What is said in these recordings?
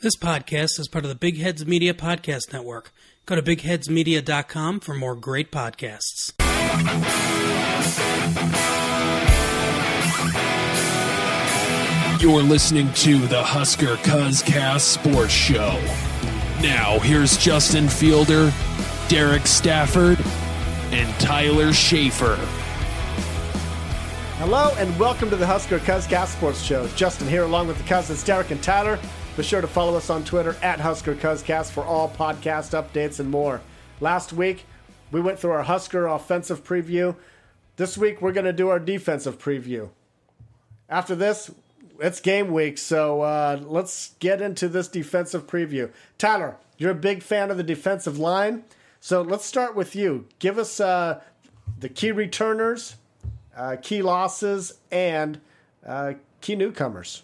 This podcast is part of the Big Heads Media Podcast Network. Go to bigheadsmedia.com for more great podcasts. You're listening to the Husker Cuzcast Sports Show. Now, here's Justin Fielder, Derek Stafford, and Tyler Schaefer. Hello and welcome to the Husker Cuzcast Sports Show. Justin here along with the cousins Derek and Tyler. Be sure to follow us on Twitter at Husker Cuzcast for all podcast updates and more. Last week, we went through our Husker offensive preview. This week, we're going to do our defensive preview. After this, it's game week, so uh, let's get into this defensive preview. Tyler, you're a big fan of the defensive line, so let's start with you. Give us uh, the key returners, uh, key losses, and uh, key newcomers.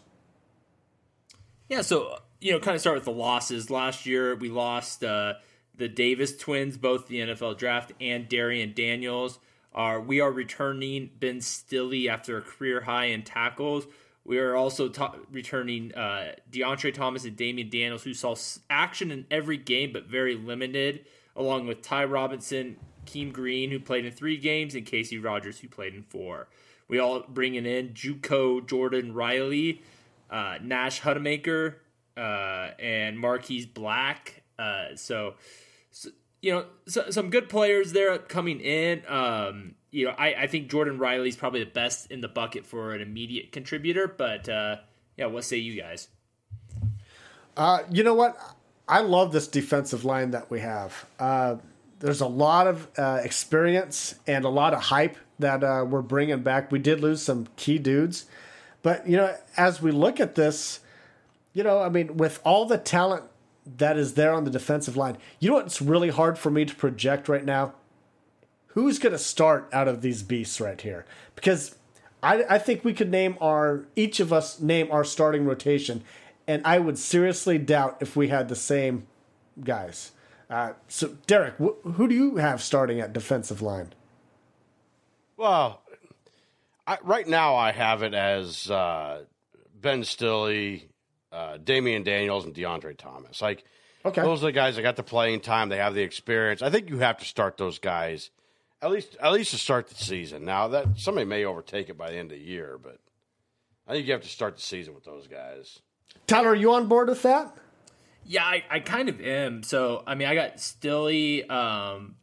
Yeah, so you know, kind of start with the losses. Last year, we lost uh, the Davis twins, both the NFL draft and Darrion Daniels. Are we are returning Ben Stille after a career high in tackles. We are also returning uh, DeAndre Thomas and Damion Daniels, who saw action in every game but very limited, along with Ty Robinson, Keem Green, who played in three games, and Casey Rogers, who played in four. We all bringing in JUCO Jordan Riley, uh, Nash Hutmacher, uh, and Marquise Black. Uh, so, so, you know, so, some good players there coming in. Um, you know, I, I think Jordan Riley's probably the best in the bucket for an immediate contributor. But uh, yeah, what say you guys? Uh, you know what? I love this defensive line that we have. Uh, there's a lot of uh, experience and a lot of hype that uh, we're bringing back. We did lose some key dudes, but you know, as we look at this, you know, I mean, with all the talent that is there on the defensive line, you know what's really hard for me to project right now? who's going to start out of these beasts right here? Because I, I think we could name our each of us name our starting rotation, and I would seriously doubt if we had the same guys. Uh, so, Derek, wh- who do you have starting at defensive line? Well, I, right now I have it as uh, Ben Stille, uh, Damion Daniels, and DeAndre Thomas. Like, okay. those are the guys that got the playing time. They have the experience. I think you have to start those guys at least, at least to start the season. Now that somebody may overtake it by the end of the year, but I think you have to start the season with those guys. Tyler, are you on board with that? Yeah, I, I kind of am. So I mean, I got Stille, um,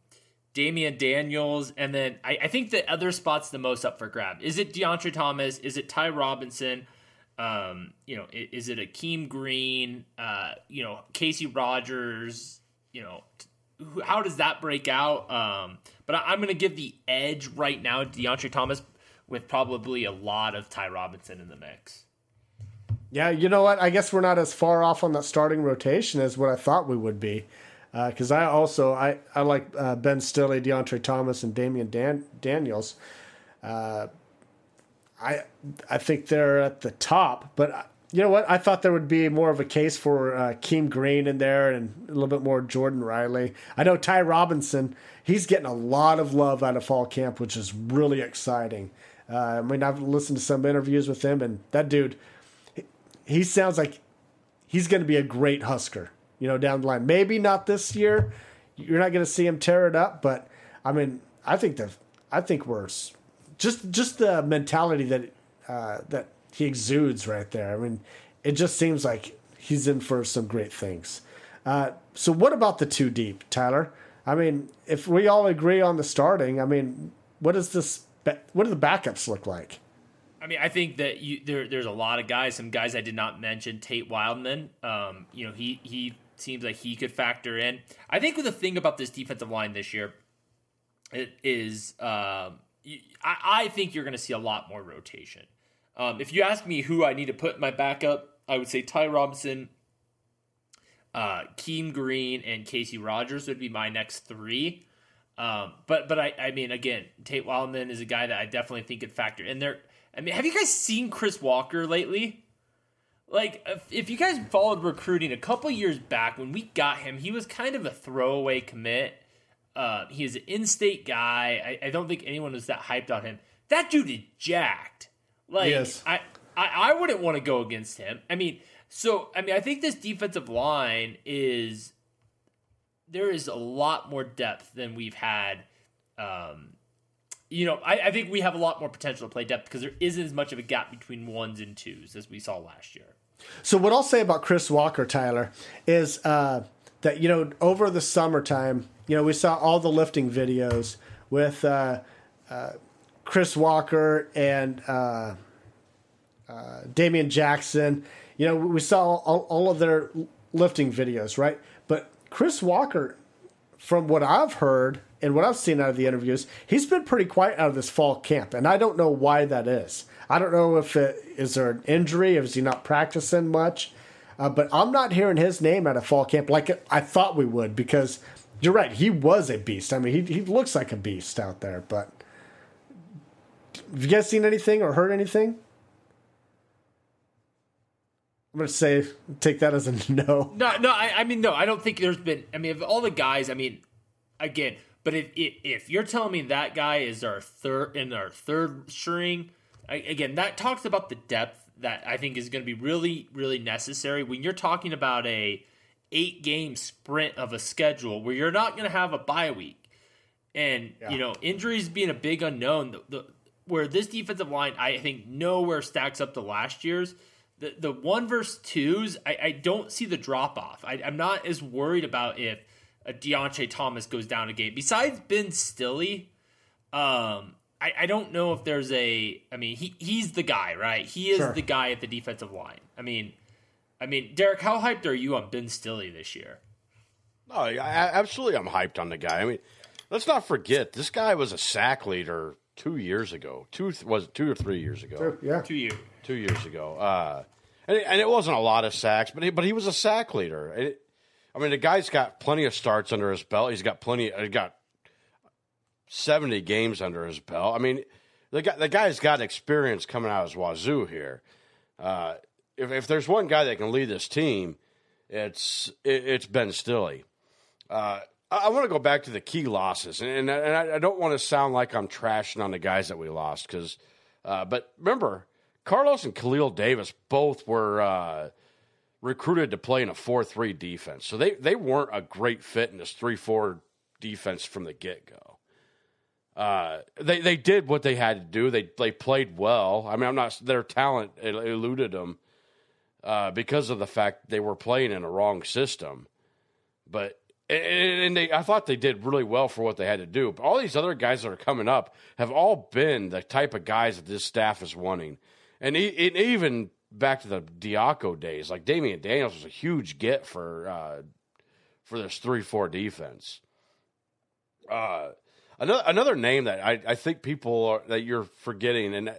Damion Daniels, and then I, I, think the other spot's the most up for grab. Is it DeAndre Thomas? Is it Ty Robinson? Um, you know, is, is it Akeem Green? Uh, you know, Casey Rogers? You know, how does that break out? Um, but I, am going to give the edge right now to DeAndre Thomas with probably a lot of Ty Robinson in the mix. Yeah, you know what? I guess we're not as far off on that starting rotation as what I thought we would be. Because uh, I also I I like uh, Ben Stille, DeAndre Thomas, and Damion Dan- Daniels. Uh, I I think they're at the top, but you know what? I thought there would be more of a case for uh, Keem Green in there and a little bit more Jordan Riley. I know Ty Robinson, he's getting a lot of love out of fall camp, which is really exciting. Uh, I mean, I've listened to some interviews with him, and that dude, he, he sounds like he's going to be a great Husker, you know, down the line. Maybe not this year. You're not going to see him tear it up, but I mean, I think the, I think we're just just the mentality that uh, that he exudes right there. I mean, it just seems like he's in for some great things. Uh, so, what about the two deep, Tyler? I mean, if we all agree on the starting, I mean, what does this? What do the backups look like? I mean, I think that you, there, there's a lot of guys. Some guys I did not mention. Tate Wildeman. Um, you know, he he seems like he could factor in. I think the thing about this defensive line this year it is, um, I, I think you're going to see a lot more rotation. Um, if you ask me who I need to put my backup, I would say Ty Robinson, uh, Keem Green, and Casey Rogers would be my next three. Um, but but I, I mean again, Tate Wildeman is a guy that I definitely think could factor in there. I mean, have you guys seen Chris Walker lately? Like, if, you guys followed recruiting a couple years back when we got him, he was kind of a throwaway commit. Uh, he is an in-state guy. I, I don't think anyone was that hyped on him. That dude is jacked. Like yes. I, I, I wouldn't want to go against him. I mean, So, I mean, I think this defensive line is there is a lot more depth than we've had. Um, you know, I, I, think we have a lot more potential to play depth because there isn't as much of a gap between ones and twos as we saw last year. So, what I'll say about Chris Walker, Tyler, is uh, that, you know, over the summertime, you know, we saw all the lifting videos with uh, uh, Chris Walker and uh, uh, Damian Jackson you know, we saw all, all of their lifting videos, right? But Chris Walker, from what I've heard and what I've seen out of the interviews, he's been pretty quiet out of this fall camp, and I don't know why that is. I don't know if it is there an injury, is he not practicing much? Uh, but I'm not hearing his name at a fall camp like I thought we would because you're right, he was a beast. I mean, he he looks like a beast out there. But have you guys seen anything or heard anything? I'm gonna say take that as a no. No, no. I, I mean, no. I don't think there's been. I mean, of all the guys, I mean, again, but if if, if you're telling me that guy is our third in our third string, I, again, that talks about the depth that I think is going to be really, really necessary when you're talking about a eight game sprint of a schedule where you're not going to have a bye week, and yeah. you know injuries being a big unknown. The, the where this defensive line, I think, nowhere stacks up to last year's the the one versus twos, I, I don't see the drop off. I, am not as worried about if a Deontay Thomas goes down a game. Besides Ben Stille, um, I, I don't know if there's a. I mean, he he's the guy, right? He is sure. the guy at the defensive line. I mean, I mean, Derek, how hyped are you on Ben Stille this year? Oh, I, absolutely, I'm hyped on the guy. I mean, let's not forget this guy was a sack leader two years ago. Two was it two or three years ago? Two, yeah, two years. Two years ago. Uh, and it, and it wasn't a lot of sacks, but he, but he was a sack leader. It, I mean, the guy's got plenty of starts under his belt. He's got plenty. He got seventy games under his belt. I mean, the guy the guy's got experience coming out his wazoo here. Uh, if if there's one guy that can lead this team, it's it, it's Ben Stille. Uh, I, I want to go back to the key losses, and and, and I, I, don't want to sound like I'm trashing on the guys that we lost because, uh, but remember Carlos and Khalil Davis both were uh, recruited to play in a 4 3 defense. So they, they weren't a great fit in this 3 4 defense from the get go. Uh, they they did what they had to do. They they played well. I mean, I'm not their talent eluded them uh, because of the fact they were playing in a wrong system. But and they, I thought they did really well for what they had to do. But all these other guys that are coming up have all been the type of guys that this staff is wanting and he, it, even back to the Diaco days, like Damion Daniels was a huge get for uh, for this three four defense. Uh, another another name that I, I think people are, that you're forgetting, and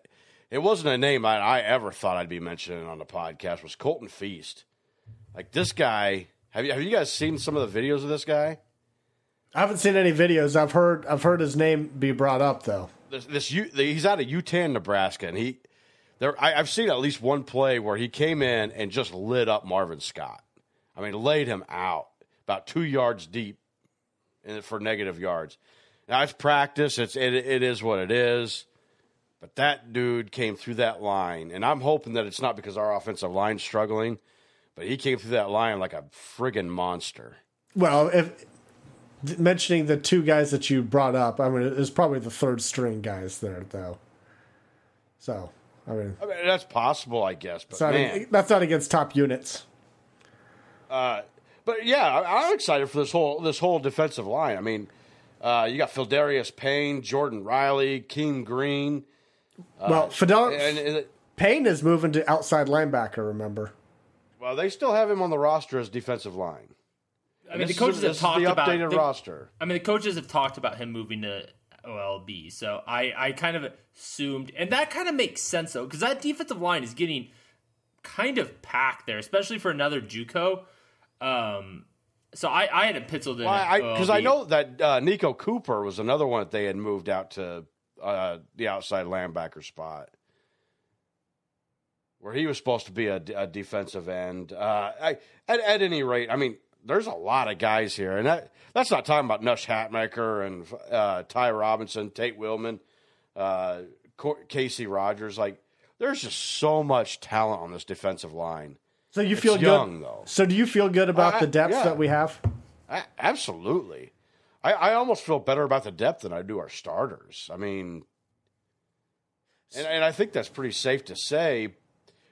it wasn't a name I, I ever thought I'd be mentioning on the podcast was Colton Feist. Like this guy, have you have you guys seen some of the videos of this guy? I haven't seen any videos. I've heard I've heard his name be brought up though. This, this he's out of Yutan, Nebraska, and he there, I, have seen at least one play where he came in and just lit up Marvin Scott. I mean, laid him out about two yards deep in, for negative yards. Now it's practice. It's it, it is what it is. But that dude came through that line, and I'm hoping that it's not because our offensive line's struggling, but he came through that line like a friggin' monster. Well, if mentioning the two guys that you brought up, I mean, it's probably the third string guys there, though. So I mean, I mean that's possible, I guess. But man. that's not against top units. Uh, but yeah, I, am excited for this whole this whole defensive line. I mean, uh, you got Pheldarius Payne, Jordan Riley, Keem Green. Uh, well, Fidel and, and, Payne is moving to outside linebacker. Remember? Well, they still have him on the roster as defensive line. I mean, the coaches have talked the about updated roster. I mean, the coaches have talked about him moving to OLB. So I, I kind of assumed, and that kind of makes sense though, because that defensive line is getting kind of packed there, especially for another JUCO. Um, so I, I had it penciled in because I, I, know that uh, Niko Cooper was another one that they had moved out to uh, the outside linebacker spot, where he was supposed to be a, a defensive end. Uh, I, at, at any rate, I mean, there's a lot of guys here, and that, that's not talking about Nash Hutmacher and uh, Ty Robinson, Tate Wildeman, uh, Casey Rogers. Like, there's just so much talent on this defensive line. So you feel good. young, though. So do you feel good about I- the depth yeah. that we have? A- absolutely. I, I almost feel better about the depth than I do our starters. I mean, and, and I think that's pretty safe to say.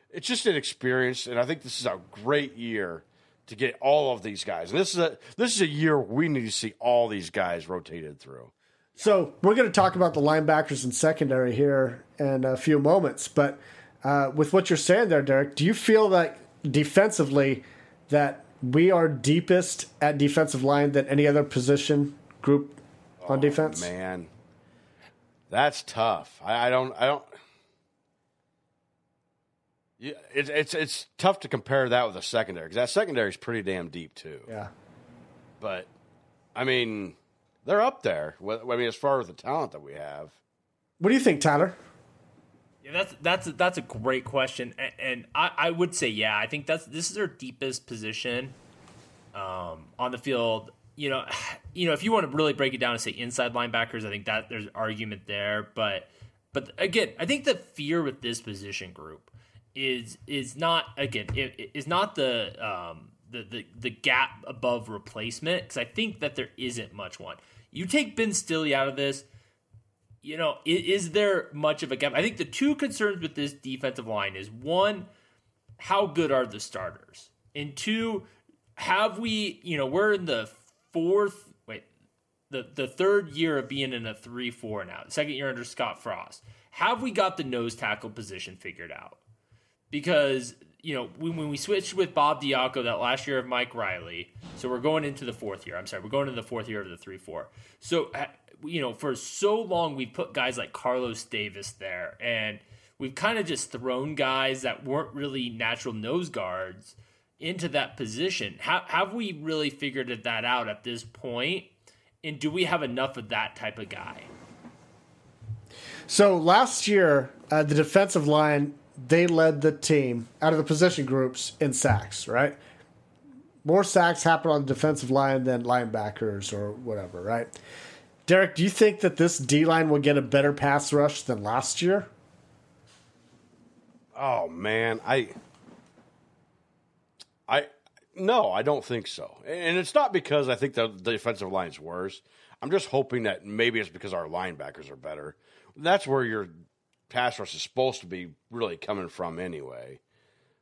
It's just an experience, and I think this is a great year to get all of these guys. And this is a this is a year we need to see all these guys rotated through. So we're going to talk about the linebackers and secondary here in a few moments. But uh, with what you're saying there, Derek, do you feel that defensively that we are deepest at defensive line than any other position group on oh, defense? Man, that's tough. I, I don't. I don't. Yeah, it's it's it's tough to compare that with a secondary because that secondary is pretty damn deep too. Yeah. But I mean, they're up there. I mean, as far as the talent that we have, What do you think, Tyler? Yeah, that's that's that's a great question, and, and I, I would say yeah. I think that's this is our deepest position um, on the field. You know, you know, if you want to really break it down and say inside linebackers, I think that there's argument there. But but again, I think the fear with this position group is is not again is not the um, the, the the gap above replacement because I think that there isn't much one. You take Ben Stille out of this, you know, is, there much of a gap? I think the two concerns with this defensive line is one, how good are the starters? And two, have we, you know, we're in the fourth, wait, the, the third year of being in a 3 4 now, second year under Scott Frost. Have we got the nose tackle position figured out? Because, you know, when, when we switched with Bob Diaco that last year of Mike Riley, so we're going into the fourth year. I'm sorry, we're going into the fourth year of the 3 4. So, you know, for so long we've put guys like Carlos Davis there, and we've kind of just thrown guys that weren't really natural nose guards into that position. Have, have we really figured that out at this point? And do we have enough of that type of guy? So last year, uh, the defensive line they led the team out of the position groups in sacks. Right, more sacks happen on the defensive line than linebackers or whatever. Right, Derek, do you think that this D line will get a better pass rush than last year? oh man, I, I, no, I don't think so. And it's not because I think the, the defensive line's worse. I'm just hoping that maybe it's because our linebackers are better. That's where your pass rush is supposed to be really coming from anyway.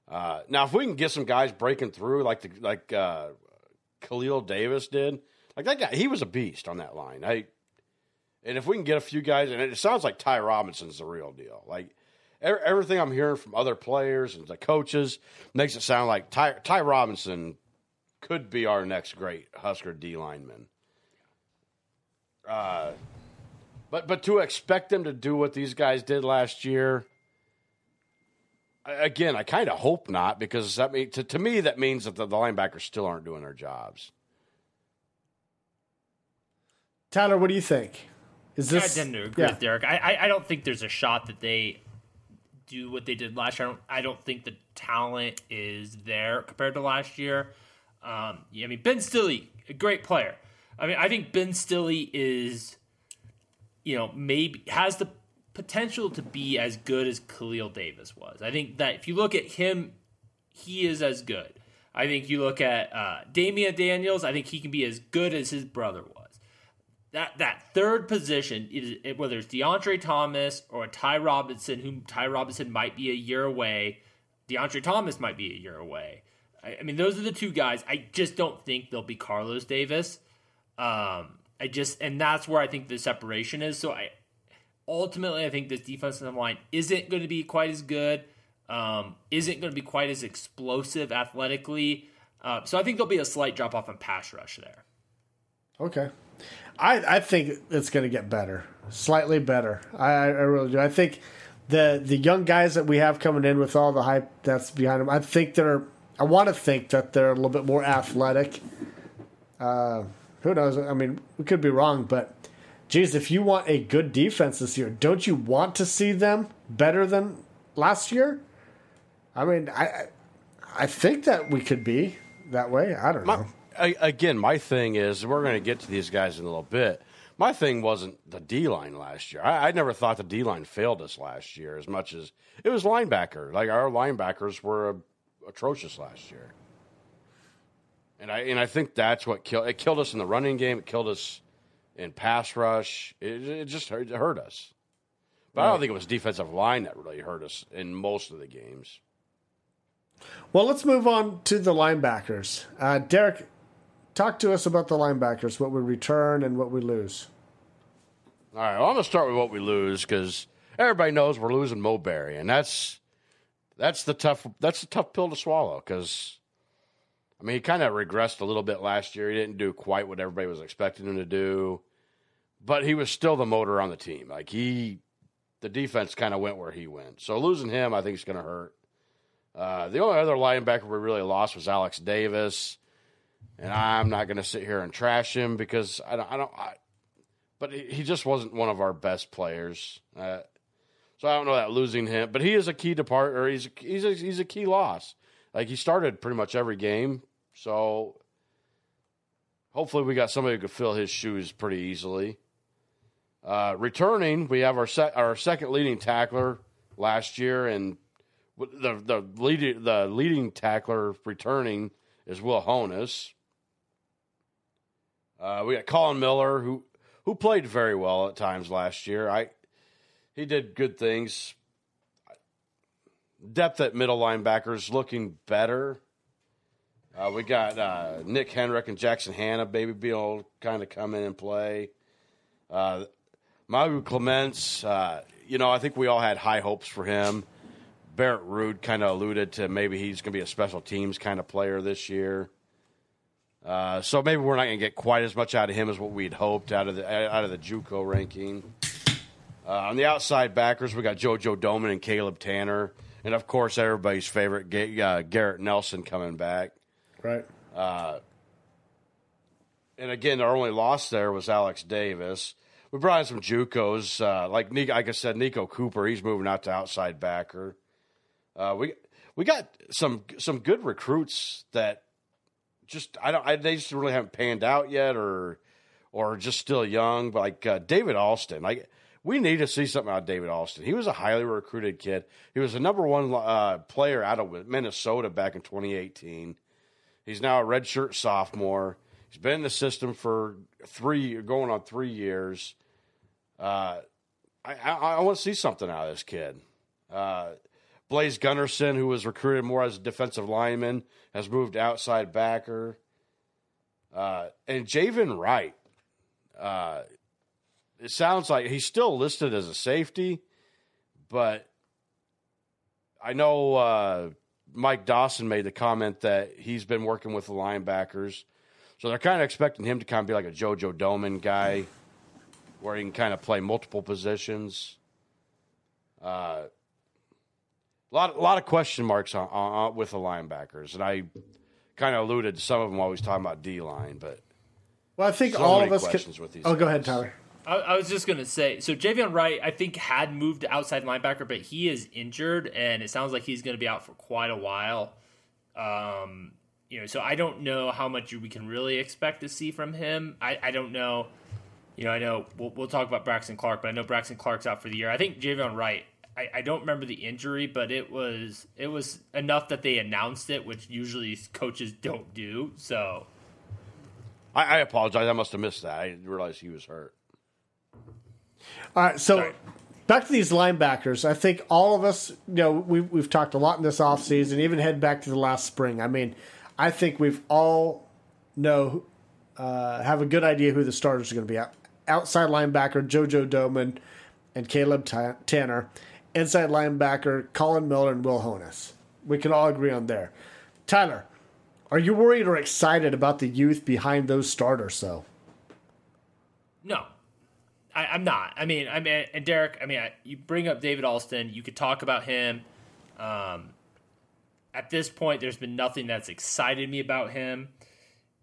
Uh, now, if we can get some guys breaking through like the like uh, Khalil Davis did, like that guy, he was a beast on that line. I, and if we can get a few guys, and it sounds like Ty Robinson's the real deal. Like everything I'm hearing from other players and the coaches makes it sound like Ty, Ty Robinson could be our next great Husker D lineman. Uh, but but to expect them to do what these guys did last year, again, I kind of hope not because that mean, to, to me that means that the, the linebackers still aren't doing their jobs. Tyler, what do you think? Is this? I tend to agree yeah. with Derek. I, I I don't think there's a shot that they do what they did last year. I don't I don't think the talent is there compared to last year. Um, yeah, I mean Ben Stille, a great player. I mean I think Ben Stille is, you know, maybe has the potential to be as good as Khalil Davis was. I think that if you look at him, he is as good. I think you look at uh, Damion Daniels. I think he can be as good as his brother was that that third position whether it's DeAndre Thomas or Ty Robinson, whom Ty Robinson might be a year away, DeAndre Thomas might be a year away. I, I mean, those are the two guys. I just don't think they'll be Carlos Davis. Um, I just and that's where I think the separation is. So I ultimately I think this defensive line isn't going to be quite as good. Um, isn't going to be quite as explosive athletically. Uh, so I think there'll be a slight drop off in pass rush there. Okay. I, I think it's going to get better, slightly better. I, I really do. I think the the young guys that we have coming in with all the hype that's behind them, I think they're. I want to think that they're a little bit more athletic. Uh, who knows? I mean, we could be wrong, but geez, if you want a good defense this year, don't you want to see them better than last year? I mean, I I- I think that we could be that way. I don't know. I, again, my thing is we're going to get to these guys in a little bit. My thing wasn't the D line last year. I, I never thought the D line failed us last year as much as it was linebacker. Like our linebackers were atrocious last year. And I and I think that's what killed it. Killed us in the running game. It killed us in pass rush. It, it just hurt, it hurt us. But right. I don't think it was defensive line that really hurt us in most of the games. Well, let's move on to the linebackers. Uh, Derek, talk to us about the linebackers, what we return and what we lose. All right, well, I'm going to start with what we lose because everybody knows we're losing Mo Barry, and that's that's the tough that's the tough pill to swallow because I mean he kind of regressed a little bit last year. He didn't do quite what everybody was expecting him to do, but he was still the motor on the team. Like he, the defense kind of went where he went. So losing him, I think, is going to hurt. Uh, the only other linebacker we really lost was Alex Davis, and I'm not going to sit here and trash him because I don't. I don't I, but he, just wasn't one of our best players. Uh, so I don't know that losing him, but he is a key departure. He's a, he's a, he's a key loss. Like he started pretty much every game, so hopefully we got somebody who could fill his shoes pretty easily. Uh, returning, we have our se- our second leading tackler last year, and the the leading the leading tackler returning is Will Honas. Uh, we got Colin Miller, who who played very well at times last year. I he did good things. Depth at middle linebackers looking better. Uh, we got uh, Nick Henrich and Jackson Hannah, baby, be able kind of come in and play. Uh, Mauga-Clements, uh, you know, I think we all had high hopes for him. Barrett Ruud kind of alluded to maybe he's going to be a special teams kind of player this year. Uh, so maybe we're not going to get quite as much out of him as what we'd hoped out of the out of the JUCO ranking. Uh, on the outside backers, we got JoJo Domann and Caleb Tannor, and of course everybody's favorite uh, Garrett Nelson coming back. Right. Uh, and again, our only loss there was Alex Davis. We brought in some JUCOs, uh, like like I said, Niko Cooper. He's moving out to outside backer. Uh, we we got some some good recruits that just I don't I, they just really haven't panned out yet, or or just still young. But like uh, David Alston, like we need to see something out of David Alston. He was a highly recruited kid. He was the number one uh, player out of Minnesota back in 2018. He's now a redshirt sophomore. He's been in the system for three, going on three years. Uh, I, I, I want to see something out of this kid. Uh, Blaise Gunnerson, who was recruited more as a defensive lineman, has moved outside backer. Uh, and Javin Wright, uh, it sounds like he's still listed as a safety, but I know uh, Mike Dawson made the comment that he's been working with the linebackers. So they're kind of expecting him to kind of be like a JoJo Domann guy where he can kind of play multiple positions. Uh, a lot, a lot of question marks on, on, with the linebackers, and I kind of alluded to some of them while we was talking about D line. But well, I think so all of us. questions Can, oh, guys. go ahead, Tyler. I, I, was just gonna say, so Javin Wright, I think had moved to outside linebacker, but he is injured, and it sounds like he's going to be out for quite a while. Um, you know, so I don't know how much we can really expect to see from him. I, I don't know. You know, I know we'll, we'll talk about Braxton Clark, but I know Braxton Clark's out for the year. I think Javin Wright I, I don't remember the injury, but it was it was enough that they announced it, which usually coaches don't do. So, I, I apologize. I must have missed that. I didn't realize he was hurt. All right, so Sorry. back to these linebackers. I think all of us, you know, we've we've talked a lot in this offseason, even head back to the last spring. I mean, I think we've all know uh, have a good idea who the starters are going to be. Outside linebacker JoJo Domann and Caleb Tannor inside linebacker Colin Miller and Will Honas. We can all agree on there. Tyler, are you worried or excited about the youth behind those starters, though? No, I, am not. I mean, I mean, and Derek, I mean, I, you bring up David Alston. You could talk about him. Um, at this point, there's been nothing that's excited me about him.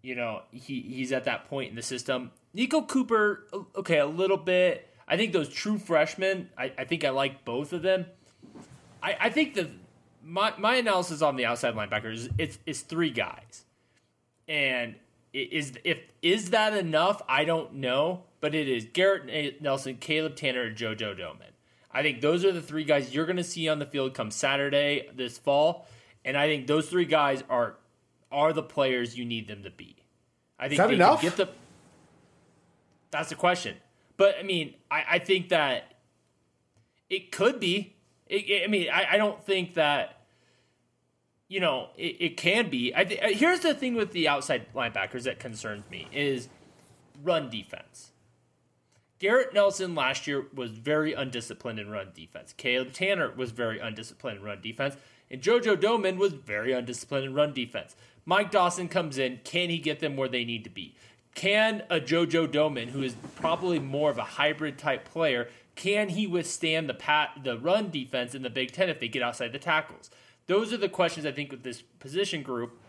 You know, he he's at that point in the system. Niko Cooper, okay, a little bit. I think those true freshmen, I, I think I like both of them. I, I think the my my analysis on the outside linebackers is it's it's three guys. And is if is that enough? I don't know, but it is Garrett Nelson, Caleb Tannor, and JoJo Domann. I think those are the three guys you're going to see on the field come Saturday this fall. And I think those three guys are are the players you need them to be. I think Is that enough? get the. That's the question. But I mean, I, I think that it could be. It, it- I mean, I, I don't think that. You know, it, it can be. I th- uh, here's the thing with the outside linebackers that concerns me is run defense. Garrett Nelson last year was very undisciplined in run defense. Caleb Tannor was very undisciplined in run defense. And JoJo Domann was very undisciplined in run defense. Mike Dawson comes in. Can he get them where they need to be? Can a JoJo Domann, who is probably more of a hybrid type player, can he withstand the pat the run defense in the Big Ten if they get outside the tackles? Those are the questions I think with this position group.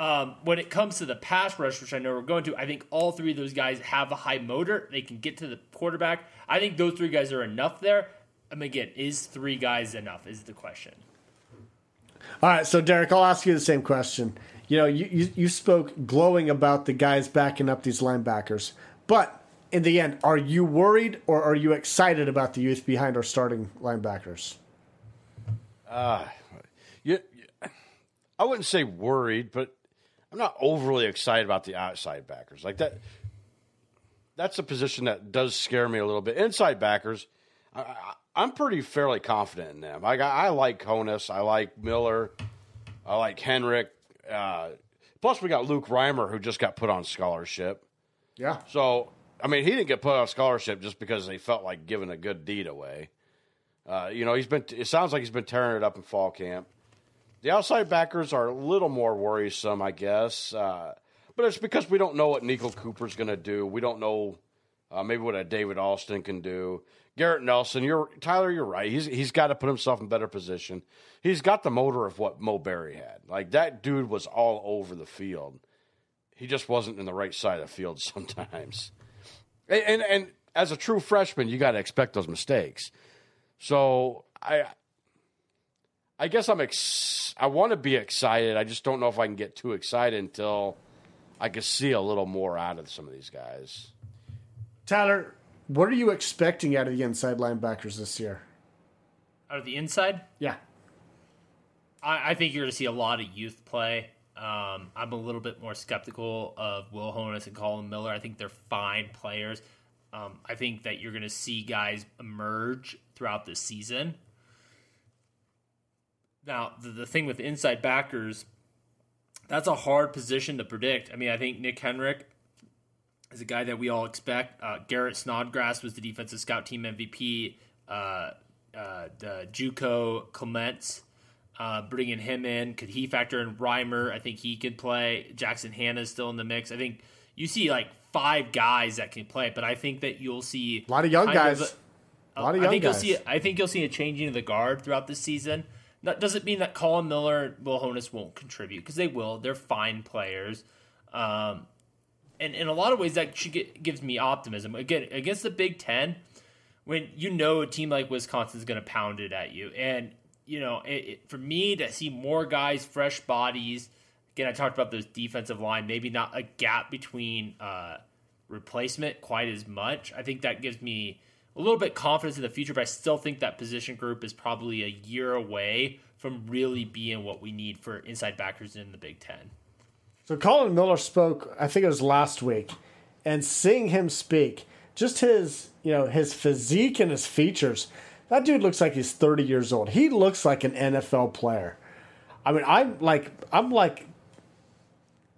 Um, when it comes to the pass rush, which I know we're going to, I think all three of those guys have a high motor. They can get to the quarterback. I think those three guys are enough there. I mean, again, is three guys enough? Is the question. All right, so Derek, I'll ask you the same question. You know, you, you, you spoke glowing about the guys backing up these linebackers, but in the end, are you worried or are you excited about the youth behind our starting linebackers? You, you- I wouldn't say worried, but I'm not overly excited about the outside backers. Like that, that's a position that does scare me a little bit. Inside backers, I, I'm pretty fairly confident in them. I, I like Honas, I like Miller, I like Henrich. Uh, plus, we got Luke Reimer, who just got put on scholarship. Yeah. So, I mean, he didn't get put on scholarship just because they felt like giving a good deed away. Uh, you know, he's been. It sounds like he's been tearing it up in fall camp. The outside backers are a little more worrisome, I guess, uh, but it's because we don't know what Niko Cooper's going to do. We don't know uh, maybe what a David Alston can do. Garrett Nelson, you're Tyler. You're right. He's he's got to put himself in better position. He's got the motor of what Mo Barry had. Like that dude was all over the field. He just wasn't in the right side of the field sometimes. And and, and as a true freshman, you got to expect those mistakes. So I I guess I'm ex- I want to be excited. I just don't know if I can get too excited until I can see a little more out of some of these guys. Tyler, what are you expecting out of the inside linebackers this year? Out of the inside, Yeah. I, I think you're going to see a lot of youth play. Um, I'm a little bit more skeptical of Will Honas and Colin Miller. I think they're fine players. Um, I think that you're going to see guys emerge throughout the season. Now, the, the thing with inside backers, that's a hard position to predict. I mean, I think Nick Henrich is a guy that we all expect. Uh, Garrett Snodgrass was the defensive scout team MVP. Uh, uh, the JUCO Clements, uh, bringing him in. Could he factor in Reimer? I think he could play. Jackson Hannah is still in the mix. I think you see like five guys that can play, but I think that you'll see A lot of young guys. of a lot of I young think guys. you'll see. I think you'll see a changing of the guard throughout the season. That doesn't mean that Colin Miller and Will Honas won't contribute because they will. They're fine players, um, and in a lot of ways that should gives me optimism. Again, against the Big Ten, when you know a team like Wisconsin is going to pound it at you, and you know, it, it, for me to see more guys, fresh bodies. Again, I talked about those defensive line. Maybe not a gap between uh, replacement quite as much. I think that gives me a little bit confidence in the future, but I still think that position group is probably a year away from really being what we need for inside backers in the Big Ten. So Colin Miller spoke, I think it was last week, and seeing him speak, just his, you know, his physique and his features, that dude looks like he's 30 years old. He looks like an NFL player. I mean, I'm like, I'm like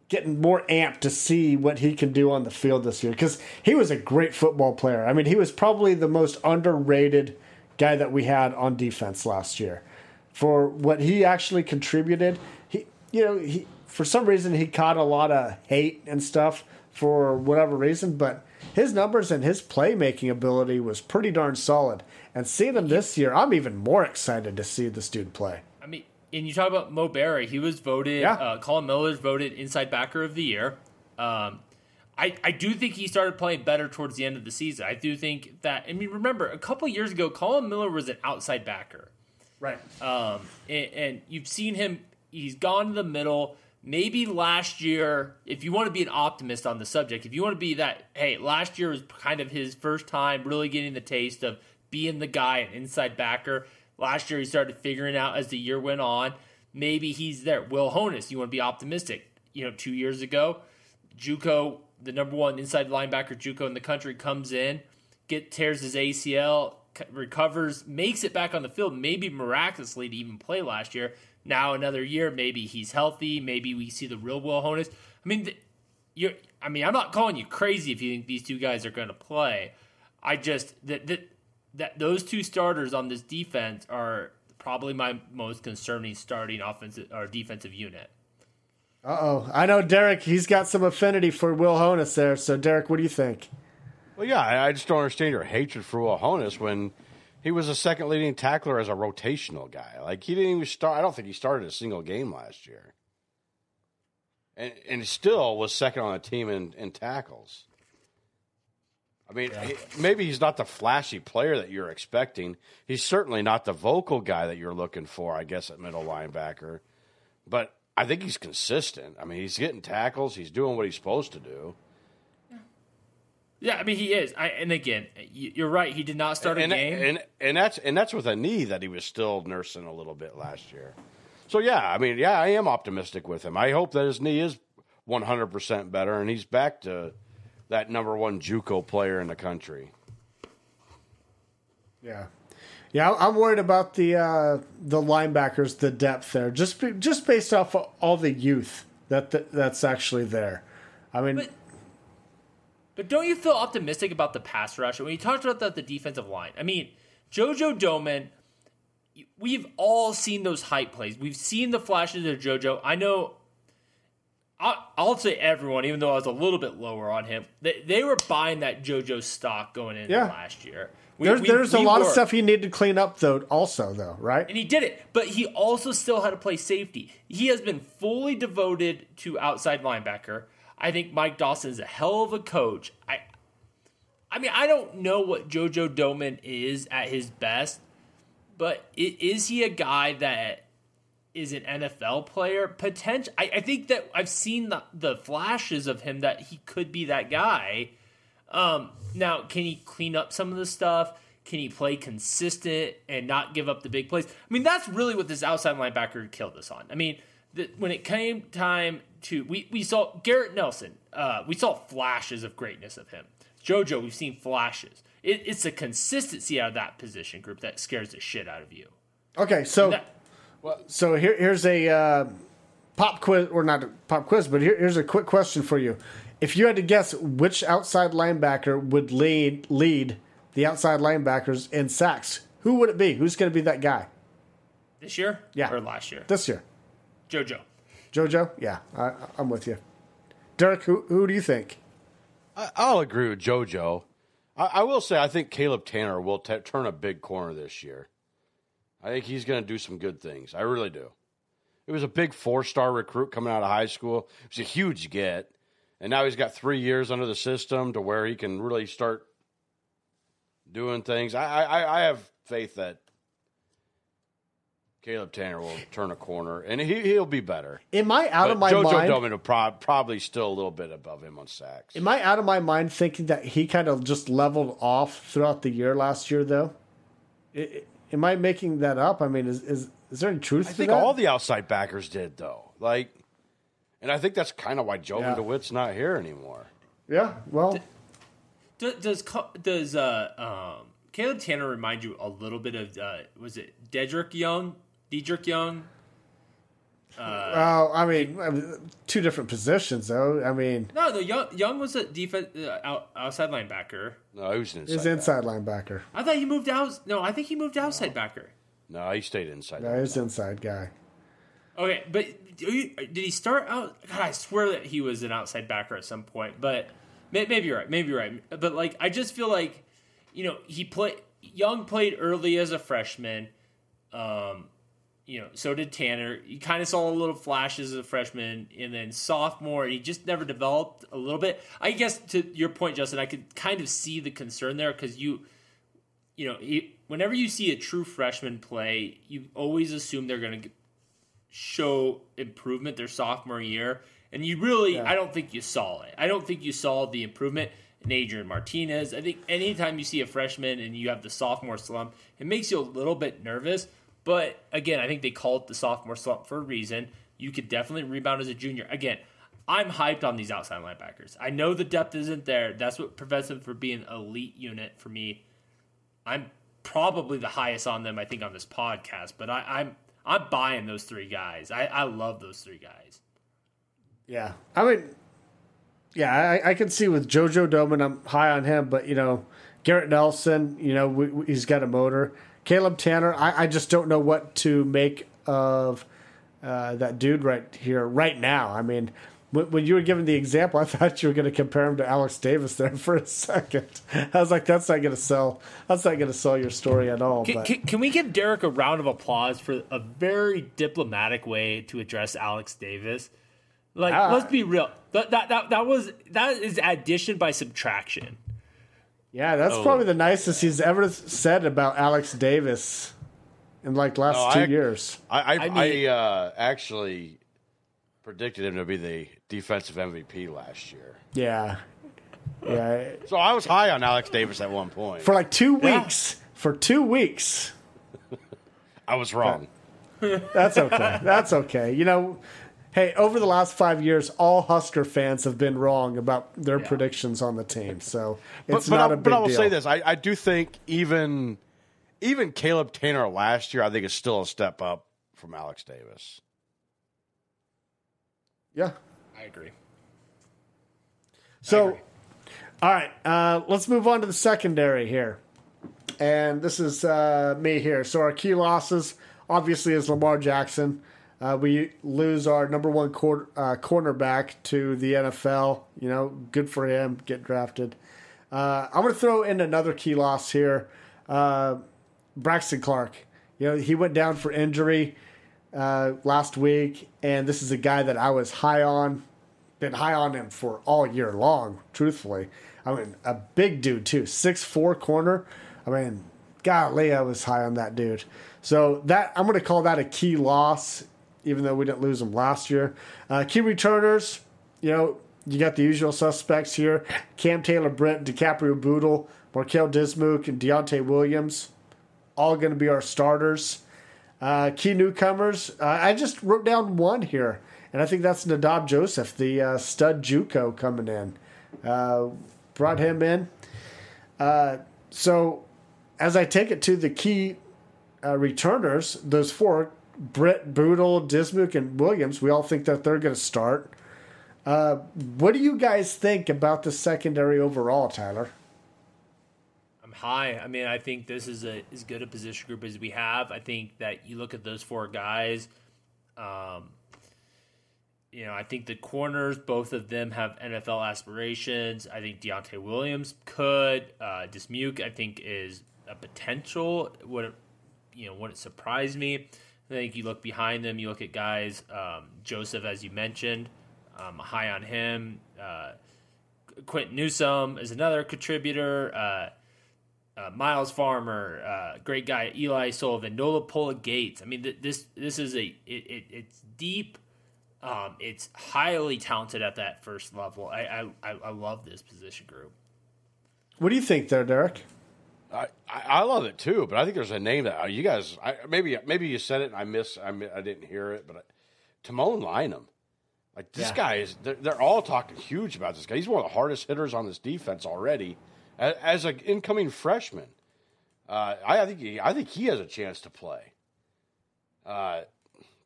getting more amped to see what he can do on the field this year because he was a great football player. I mean, he was probably the most underrated guy that we had on defense last year for what he actually contributed. He, you know, he for some reason he caught a lot of hate and stuff for whatever reason, but his numbers and his playmaking ability was pretty darn solid. And seeing him this year, I'm even more excited to see this dude play. I mean, and you talk about Mo Barry. He was voted. Yeah. Uh, Colin Miller's voted inside backer of the year. Um, I, I do think he started playing better towards the end of the season. I do think that. I mean, remember a couple years ago, Colin Miller was an outside backer. Right. Um, and, and you've seen him. He's gone to the middle. Maybe last year, if you want to be an optimist on the subject, if you want to be that, hey, last year was kind of his first time really getting the taste of being the guy, an inside backer. Last year, he started figuring out as the year went on. maybe he's there. Will Honas, you want to be optimistic. You know, two years ago, Juco, the number one inside linebacker Juco in the country, comes in, get tears his ACL, recovers, makes it back on the field, maybe miraculously to even play last year. Now another year, maybe he's healthy. Maybe we see the real Will Honas. I mean, you're. I mean, I'm not calling you crazy if you think these two guys are going to play. I just that that that those two starters on this defense are probably my most concerning starting offensive or defensive unit. Uh oh, I know Derek. He's got some affinity for Will Honas there. So, Derek, what do you think? Well, yeah, I just don't understand your hatred for Will Honas when he was a second leading tackler as a rotational guy. Like he didn't even start. I don't think he started a single game last year, and and he still was second on the team in, in tackles. I mean, yeah. he, maybe he's not the flashy player that you're expecting. He's certainly not the vocal guy that you're looking for, I guess, at middle linebacker. But I think he's consistent. I mean, he's getting tackles. He's doing what he's supposed to do. Yeah, I mean he is. I, and again, you're right. He did not start and, a game, and and that's and that's with a knee that he was still nursing a little bit last year. So yeah, I mean, yeah, I am optimistic with him. I hope that his knee is 100 percent better, and he's back to that number one JUCO player in the country. Yeah, yeah, I'm worried about the uh, the linebackers, the depth there, just just based off of all the youth that, that that's actually there. I mean. But- but don't you feel optimistic about the pass rush? When you talked about the, the defensive line, I mean, JoJo Domann, we've all seen those hype plays. We've seen the flashes of JoJo. I know, I'll, I'll say everyone, even though I was a little bit lower on him, they, they were buying that JoJo stock going into yeah. last year. We, there's we, there's we a lot were. of stuff he needed to clean up, though, also, though, right? And he did it, but he also still had to play safety. He has been fully devoted to outside linebacker. I think Mike Dawson is a hell of a coach. I I mean, I don't know what JoJo Domann is at his best, but is he a guy that is an NFL player? Potential. I, I think that I've seen the, the flashes of him that he could be that guy. Um, now, can he clean up some of the stuff? Can he play consistent and not give up the big plays? I mean, that's really what this outside linebacker killed us on. I mean, the, when it came time to we, we saw Garrett Nelson. Uh, we saw flashes of greatness of him. JoJo, we've seen flashes. It, it's the consistency out of that position group that scares the shit out of you. Okay, so that, well, so here, here's a uh, pop quiz, or not a pop quiz, but here, here's a quick question for you. If you had to guess which outside linebacker would lead lead the outside linebackers in sacks, who would it be? Who's going to be that guy? This year? Yeah. Or last year? This year. JoJo. JoJo? Yeah, I, am with you. Derek, who, who do you think? I, will agree with JoJo. I, I, will say I think Caleb Tannor will t- turn a big corner this year. I think he's going to do some good things. I really do. It was a big four star recruit coming out of high school. It was a huge get. And now he's got three years under the system to where he can really start doing things. I, I, I have faith that Caleb Tannor will turn a corner, and he he'll be better. Am I out but of my JoJo mind? JoJo will pro- probably still a little bit above him on sacks. Am I out of my mind thinking that he kind of just leveled off throughout the year last year, though? It, am I making that up? I mean, is is, is there any truth? To it? I think that? all the outside backers did, though. Like, and I think that's kind of why Jovan yeah. DeWitt's not here anymore. Yeah. Well, does does, does uh, um, Caleb Tannor remind you a little bit of uh, was it Dedrick Young Dedrick Young. Uh, well, I mean, two different positions, though. I mean, no, the Young Young was a defense uh, out, outside linebacker. No, he was inside. He's inside linebacker. I thought he moved out. No, I think he moved outside no. backer. No, he stayed inside. No, he's inside guy. Okay, but did he start out? God, I swear that he was an outside backer at some point. But maybe you're right. Maybe you're right. But like, I just feel like, you know, he played. Young played early as a freshman. Um, you know, so did Tannor. You kind of saw a little flashes as a freshman, and then sophomore, he just never developed a little bit. I guess to your point, Justin, I could kind of see the concern there because you, you know, whenever you see a true freshman play, you always assume they're going to show improvement their sophomore year, and you really, yeah. I don't think you saw it. I don't think you saw the improvement in Adrian Martinez. I think anytime you see a freshman and you have the sophomore slump, it makes you a little bit nervous. But again, I think they call it the sophomore slump for a reason. You could definitely rebound as a junior. Again, I'm hyped on these outside linebackers. I know the depth isn't there. That's what prevents them from being elite unit for me. I'm probably the highest on them, I think, on this podcast. But I, I'm I'm buying those three guys. I, I love those three guys. Yeah, I mean, yeah, I, I can see with JoJo Domann, I'm high on him, but you know, Garrett Nelson, you know, we, we, he's got a motor. Caleb Tannor, I, I just don't know what to make of uh, that dude right here, right now. I mean, when, when you were giving the example, I thought you were going to compare him to Alex Davis there for a second. I was like, that's not going to sell. That's not going to sell your story at all. Can, can, can, we give Derek a round of applause for a very diplomatic way to address Alex Davis? Like, uh, let's be real. That, that that that was that is addition by subtraction. Yeah, that's oh. probably the nicest he's ever said about Alex Davis in like last no, two I, years. I I, I, mean, I uh, actually predicted him to be the defensive MVP last year. Yeah, yeah. So I was high on Alex Davis at one point for like two weeks. Yeah. For two weeks, I was wrong. That's okay. That's okay. You know, hey, over the last five years, all Husker fans have been wrong about their yeah. predictions on the team. So it's but, but not a big But I will deal. say this: I, I do think even even Caleb Tannor last year, I think is still a step up from Alex Davis. Yeah, I agree. So, I agree. all right, uh, let's move on to the secondary here, and this is uh, me here. So our key losses obviously is Lamar Jackson. Uh, we lose our number one quarter, uh, cornerback to the NFL. You know, good for him, get drafted. Uh, I'm going to throw in another key loss here. Uh, Braxton Clark. You know, he went down for injury uh, last week, and this is a guy that I was high on, been high on him for all year long, truthfully. I mean, a big dude, too. Six four corner. I mean, golly, I was high on that dude. So that I'm going to call that a key loss even though we didn't lose them last year. Uh, key returners, you know, you got the usual suspects here Cam Taylor Britt, DiCaprio Bootle, Marquel Dismuke, and Deontay Williams. All going to be our starters. Uh, key newcomers, uh, I just wrote down one here, and I think that's Nadab Joseph, the uh, stud Juco coming in. Uh, brought him in. Uh, so, as I take it to the key returners, those four Britt, Bootle, Dismuke, and Williams, we all think that they're going to start. Uh, what do you guys think about the secondary overall, Tyler? I'm high. I mean, I think this is a, as good a position group as we have. I think that you look at those four guys. Um, you know, I think the corners, both of them have NFL aspirations. I think Deontay Williams could. Uh, Dismuke, I think, is a potential. Would you know? Wouldn't surprise me. I think you look behind them, you look at guys, um, Joseph, as you mentioned, um, high on him. Uh, Quinton Newsome is another contributor. Uh, uh, Myles Farmer, uh, great guy. Eli Sullivan, Noa Pola Gates. I mean, th- this this is a it, it, it's deep. Um, it's highly talented at that first level. I, I I love this position group. What do you think there, Derek? I, I love it too, but I think there's a name that uh, you guys I, maybe maybe you said it and I miss I, I didn't hear it, but Tamon Lynum, like this yeah. guy is they're, they're, all talking huge about this guy. He's one of the hardest hitters on this defense already as, as an incoming freshman. Uh, I, I, think he, I think he has a chance to play. Uh,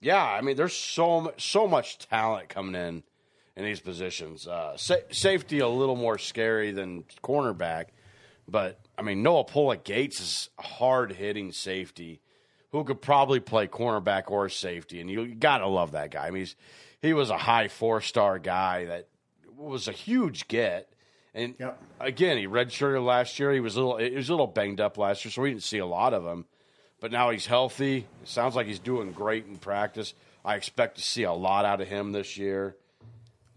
yeah, I mean there's so so much talent coming in in these positions. Uh, sa- safety a little more scary than cornerback, but I mean, Noa Pola Gates is a hard hitting safety who could probably play cornerback or safety, and you, you got to love that guy. I mean, he's, he was a high four star guy that was a huge get. And yep. again, he redshirted last year. He was a little he was a little banged up last year, so we didn't see a lot of him. But now he's healthy. It sounds like he's doing great in practice. I expect to see a lot out of him this year.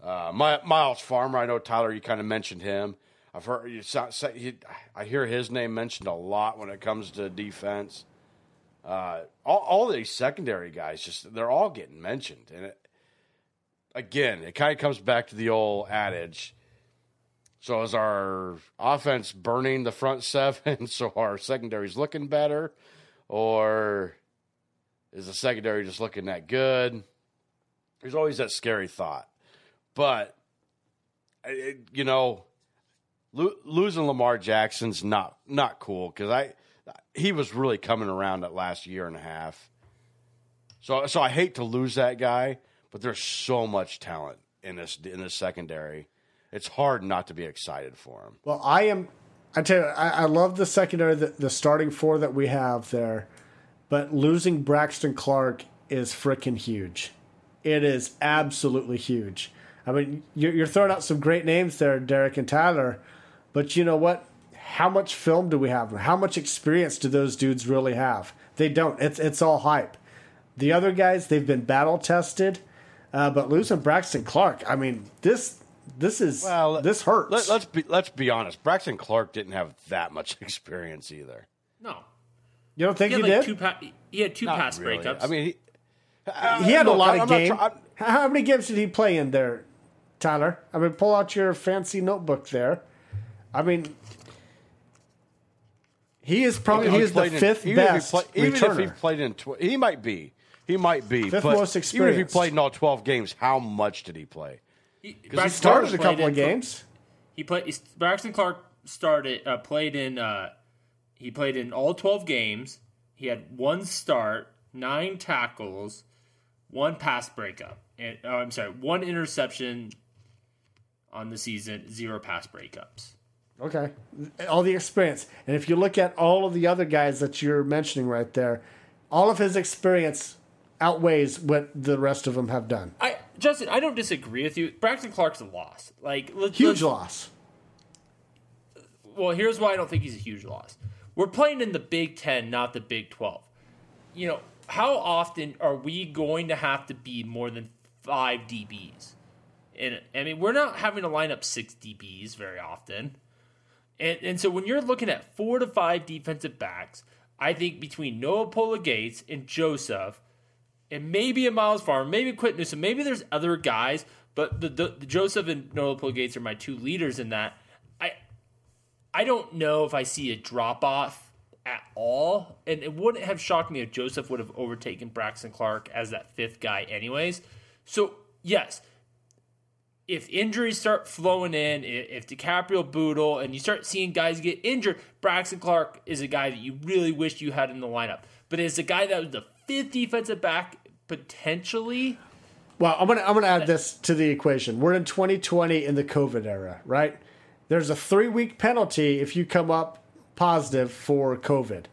Uh, Myles Farmer, I know Tyler, you kind of mentioned him. I've heard you I hear his name mentioned a lot when it comes to defense. Uh, all, all these secondary guys, just they're all getting mentioned, and it, again, it kind of comes back to the old adage. So is our offense burning the front seven? So our secondary's looking better, or Is the secondary just looking that good? There's always that scary thought. But, it, you know, lo- losing Lamar Jackson's not not cool because I he was really coming around that last year and a half. So so I hate to lose that guy, but there's so much talent in this in this secondary. It's hard not to be excited for him. Well, I am. I tell you, I, I love the secondary, the, the starting four that we have there, but losing Braxton Clark is freaking huge. It is absolutely huge. I mean, you're, you're throwing out some great names there, Derek and Tyler, but you know what? How much film do we have? How much experience do those dudes really have? They don't. It's it's all hype. The other guys, they've been battle tested, uh, but losing Braxton Clark, I mean, this this is well, this hurts. Let, us be let's be honest. Braxton Clark didn't have that much experience either. No, you don't think he, he like did? Pa- he had two Not pass really. breakups. I mean, he, uh, he had look, a lot I'm, of games. How many games did he play in there, Tyler? I mean, pull out your fancy notebook there. I mean, he is probably he is the fifth in, best even, if, play, even if he played in, tw- he might be, he might be fifth most experienced. Even if he played in all twelve games, how much did he play? He, he started a couple of games. He played. Braxton Clark started uh, played in. Uh, he played in all twelve games. He had one start, nine tackles, one pass breakup, and oh, I'm sorry, one interception on the season, zero pass breakups. Okay. All the experience. And if you look at all of the other guys that you're mentioning right there, all of his experience outweighs what the rest of them have done. I Justin, I don't disagree with you. Braxton Clark's a loss. Like let's, huge let's, loss. Well, here's why I don't think he's a huge loss. We're playing in the Big 10, not the Big 12. You know, how often are we going to have to be more than 5 DBs? And I mean, we're not having to line up 6 DBs very often. And, and so when you're looking at four to five defensive backs, I think between Noa Pola Gates and Joseph, and maybe a Myles Farmer, maybe Quinton Newsome, maybe there's other guys, but the, the, the Joseph and Noa Pola Gates are my two leaders in that. I I don't know if I see a drop off at all, and it wouldn't have shocked me if Joseph would have overtaken Braxton Clark as that fifth guy, anyways. So yes, if injuries start flowing in, if DiCaprio Bootle, and you start seeing guys get injured, Braxton Clark is a guy that you really wish you had in the lineup. But as a guy that was the fifth defensive back potentially. Well, I'm gonna I'm gonna add uh, this to the equation. We're in 2020 in the COVID era, right? There's a three week penalty if you come up positive for COVID.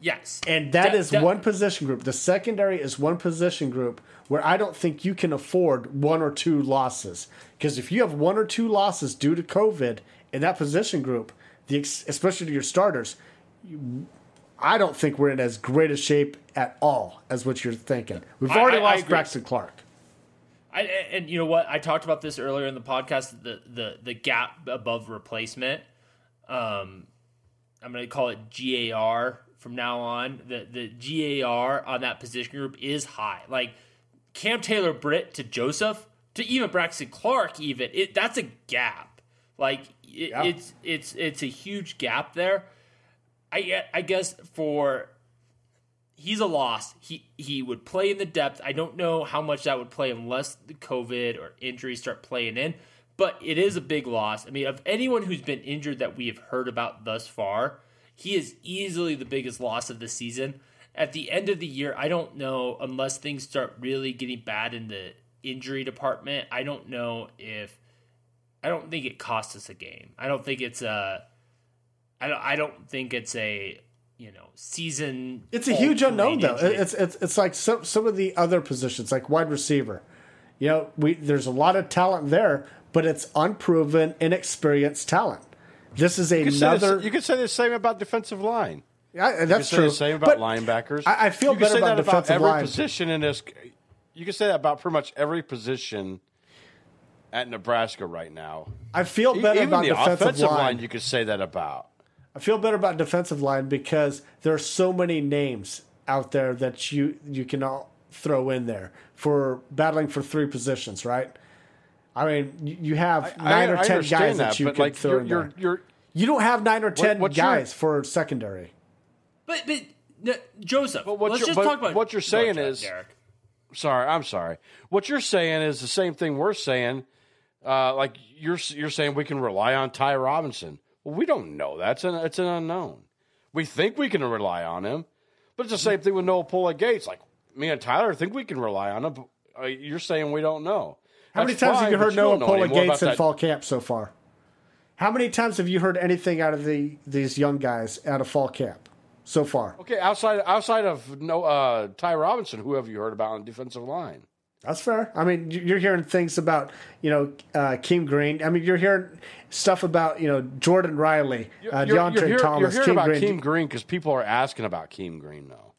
Yes, and that de- is one position group. The secondary is one position group where I don't think you can afford one or two losses. Because if you have one or two losses due to COVID in that position group, the especially to your starters, you, I don't think we're in as great a shape at all as what you're thinking. We've already I, I, lost I Braxton Clark. I, and you know what? I talked about this earlier in the podcast. The the the gap above replacement. Um, I'm going to call it GAR from now on. The the GAR on that position group is high. Like Cam Taylor Britt to Joseph to even Braxton Clark, even it that's a gap. Like it, yeah. it's it's it's a huge gap there. I I guess for he's a loss. He he would play in the depth. I don't know how much that would play unless the COVID or injuries start playing in. But it is a big loss. I mean, of anyone who's been injured that we have heard about thus far, he is easily the biggest loss of the season at the end of the year, I don't know unless things start really getting bad in the injury department. I don't know if I don't think it costs us a game. I don't think it's a I don't I don't think it's a you know season. It's a huge unknown though. It's it's it's like some some of the other positions like wide receiver. You know, we there's a lot of talent there, but it's unproven, inexperienced talent. This is another. You could say the same about defensive line. Yeah, that's true. The same about but linebackers. I, I feel you better about defensive about every line. position in this. You can say that about pretty much every position at Nebraska right now. I feel better Even about the defensive offensive line. line. You could say that about. I feel better about defensive line because there are so many names out there that you you can all throw in there for battling for three positions, right? I mean, you have nine I, or ten guys that, that you can throw you're, in you're, there. You're, you don't have nine or ten what, guys your, for secondary. But but Joseph. But what let's you're, just but talk about what you're saying is. Derek. Sorry, I'm sorry. What you're saying is the same thing we're saying. Uh, like you're you're saying we can rely on Ty Robinson. Well, we don't know. That's an it's an unknown. We think we can rely on him, but it's the same thing with Noa Pola Gates. Like me and Tyler think we can rely on him. But, uh, you're saying we don't know. How many That's times have you heard don't Noah know Pola Gates in that- fall camp so far? How many times have you heard anything out of the these young guys out of fall camp so far? Okay, outside outside of no uh, Ty Robinson, who have you heard about on defensive line? That's fair. I mean, you- you're hearing things about you know uh, Keem Green. I mean, you're hearing stuff about you know Jordan Riley, uh, You're- you're, hear- Thomas, You're hearing Keem about Green. Keem Green because people are asking about Keem Green though.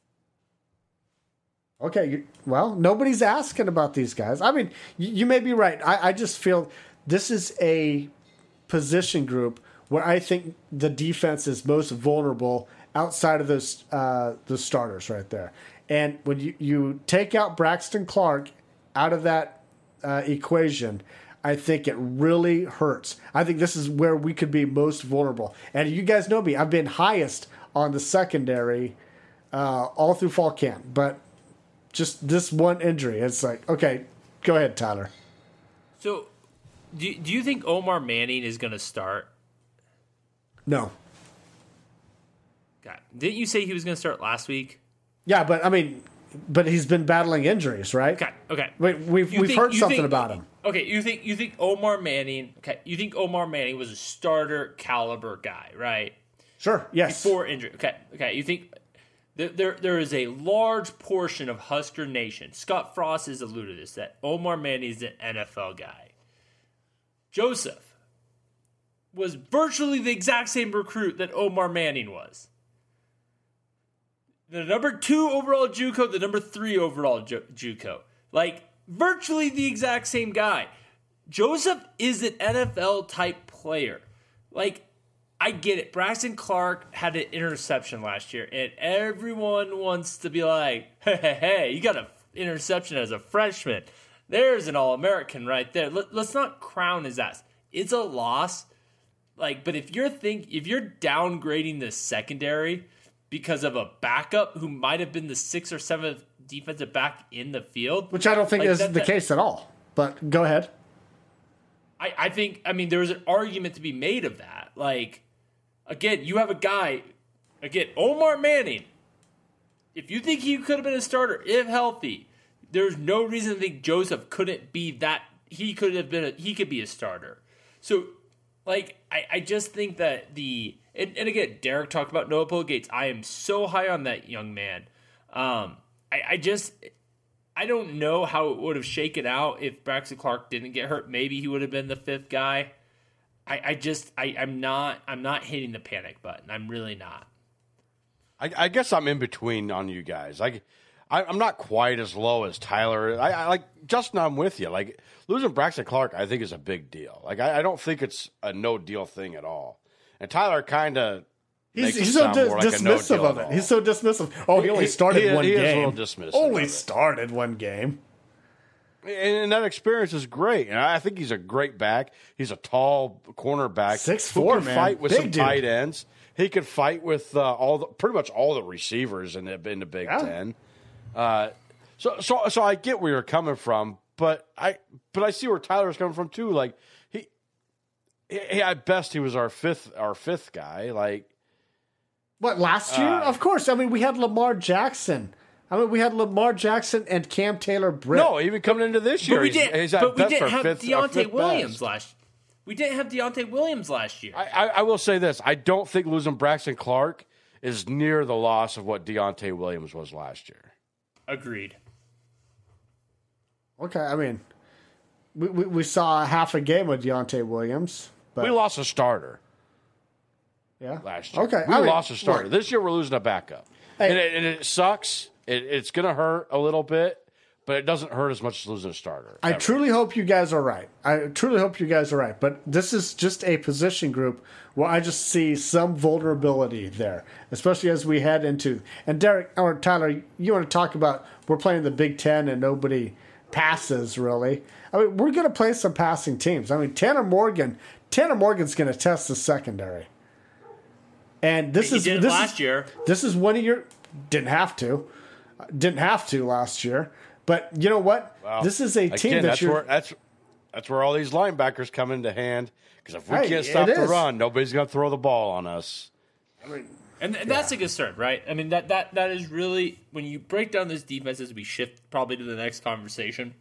Okay, you, well, nobody's asking about these guys. I mean, you, you may be right. I, I just feel this is a position group where I think the defense is most vulnerable outside of those uh, the starters right there. And when you, you take out Braxton Clark out of that uh, equation, I think it really hurts. I think this is where we could be most vulnerable. And you guys know me; I've been highest on the secondary uh, all through fall camp, but just this one injury, it's like, okay, go ahead, Tyler. So, do do you think Omar Manning is going to start? No. God, didn't you say he was going to start last week? Yeah, but I mean, but he's been battling injuries, right? Okay, okay. Wait, we've You we've think- heard something think- about him. Okay, you think you think Omar Manning? Okay, you think Omar Manning was a starter caliber guy, right? Sure. Yes. Before injury. Okay, okay. You think there, there there is a large portion of Husker Nation. Scott Frost has alluded to this that Omar Manning is an NFL guy. Joseph was virtually the exact same recruit that Omar Manning was. The number two overall JUCO, the number three overall Ju- JUCO, like virtually the exact same guy. Joseph is an NFL type player. Like, I get it. Braxton Clark had an interception last year, and everyone wants to be like, hey, hey, hey, you got an interception as a freshman. There's an All American right there. Let, let's not crown his ass. It's a loss. Like, but if you're think if you're downgrading the secondary because of a backup who might have been the sixth or seventh defensive back in the field, Which I don't think like, is that- the that- case at all. But go ahead. I, I think I mean there's an argument to be made of that. Like again, you have a guy again, Omar Manning. If you think he could have been a starter if healthy, there's no reason to think Joseph couldn't be that he could have been a, he could be a starter. So like I, I just think that the and, and again, Derek talked about Noa Gates. I am so high on that young man. Um I, I just I don't know how it would have shaken out if Braxton Clark didn't get hurt. Maybe he would have been the fifth guy. I, I just I, I'm not I'm not hitting the panic button. I'm really not. I, I guess I'm in between on you guys. I, I I'm not quite as low as Tyler. I, I like Justin. I'm with you. Like losing Braxton Clark, I think is a big deal. Like I, I don't think it's a no deal thing at all. And Tyler kind of He's, he's so dis- dismissive of it. He's so dismissive. Oh, he only He- started he- one he game. little dismissive only started one game. and, that experience is great. And I think he's a great back. He's a tall cornerback, 6'4", who can man. fight with Big some dude. tight ends. He could fight with uh, all the pretty much all the receivers in the in the Big Yeah. Ten. Uh, so so so I get where you're coming from, but I but I see where Tyler's coming from too. Like he, he at best he was our fifth our fifth guy. Like What last year? Uh, of course. I mean, we had Lamar Jackson. I mean, we had Lamar Jackson and Cam Taylor Britt. no, even coming into this year, But we he's, didn't. he's at But we best didn't our have fifth, Deontay Williams best. last. We didn't have Deontay Williams last year. I, I, I will say this: I don't think losing Braxton Clark is near the loss of what Deontay Williams was last year. Agreed. Okay, I mean, we, we, we saw half a game with Deontay Williams. But We lost a starter yeah. last year. Okay, we I mean, lost a starter. look, This year, we're losing a backup, Hey. and, it, and it sucks. It, it's going to hurt a little bit, but it doesn't hurt as much as losing a starter. I ever. truly hope you guys are right. I truly hope you guys are right. But this is just a position group where I just see some vulnerability there, especially as we head into. And Derek or Tyler, you want to talk about we're playing the Big Ten and nobody passes really. I mean, we're going to play some passing teams. I mean, Tanner Morgan, Tanner Morgan's going to test the secondary. And this He is did this last is, year. This is one of your didn't have to, didn't have to last year. But you know what? this is a team that that's you're. where that's that's where all these linebackers come into hand. Because if we Hey, can't stop the is. run, nobody's going to throw the ball on us. I And, and that's a concern, right? I mean that that that is really when you break down this defense as we shift probably to the next conversation.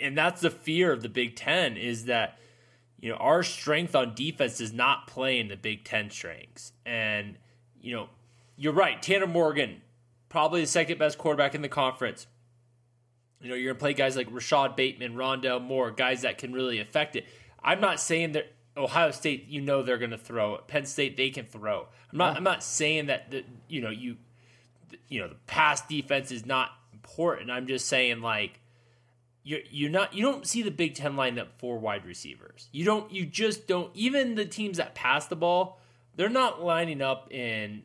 And that's the fear of the Big 10 is that you know our strength on defense does not play in the Big 10 strengths. And you know, you're right, Tanner Morgan, probably the second best quarterback in the conference. You know, you're going to play guys like Rashod Bateman, Rondale Moore, guys that can really affect it. I'm not saying that Ohio State, you know, they're going to throw. Penn State, they can throw. I'm not. I'm not saying that the you know you, you know, the pass defense is not important. I'm just saying like you're you're not you don't see the Big Ten line up four wide receivers. You don't. You just don't. Even the teams that pass the ball, they're not lining up in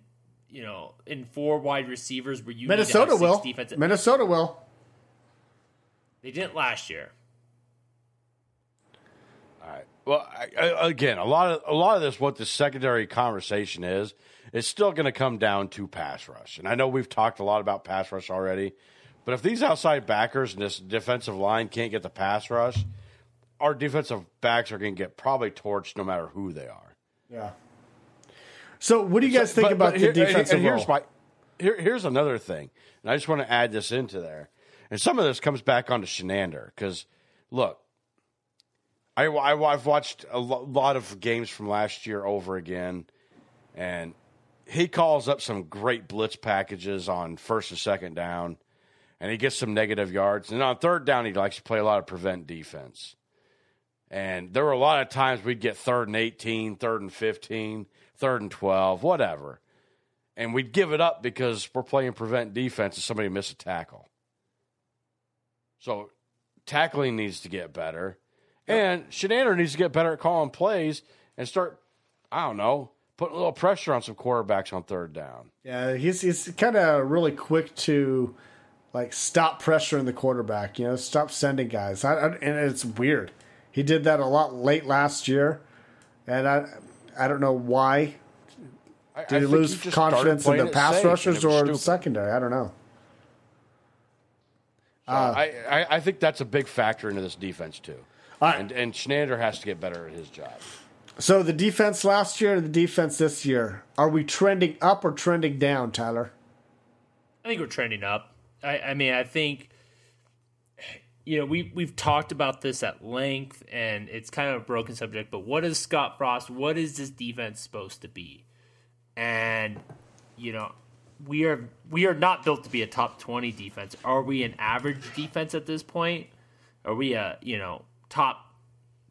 you know in four wide receivers where you need to have Minnesota six will. defensive- Minnesota will. They didn't last year. All right. Well, I, I, again, a lot of a lot of this, what the secondary conversation is, is still going to come down to pass rush. And I know we've talked a lot about pass rush already, but if these outside backers and this defensive line can't get the pass rush, our defensive backs are going to get probably torched no matter who they are. Yeah. So, what do you guys think But- about but the here- defensive and here's role? my here, here's another thing, and I just want to add this into there. And some of this comes back onto Chinander because look, I, I have watched a lo- lot of games from last year over again, and he calls up some great blitz packages on first and second down, and he gets some negative yards. And on third down, he likes to play a lot of prevent defense. And there were a lot of times we'd get third and 18, third and 15, third and 12, whatever. And we'd give it up because we're playing prevent defense and somebody missed a tackle. So tackling needs to get better. And Chinander needs to get better at calling plays and start, I don't know, putting a little pressure on some quarterbacks on third down. Yeah, he's he's kind of really quick to like stop pressuring the quarterback. You know, stop sending guys. I, I, and it's weird. He did that a lot late last year, and I I don't know why. I- I Did he lose just confidence in the playing pass rushers or stupid. secondary? I don't know. Uh, I, I, I think that's a big factor into this defense too. All right. And and Chinander has to get better at his job. So the defense last year and the defense this year, are we trending up or trending down, Tyler? I think we're trending up. I, I mean, I think you know we we've talked about this at length, and it's kind of a broken subject. But what is Scott Frost? What is this defense supposed to be? And you know, we are we are not built to be a top twenty defense. Are we an average defense at this point? Are we a you know top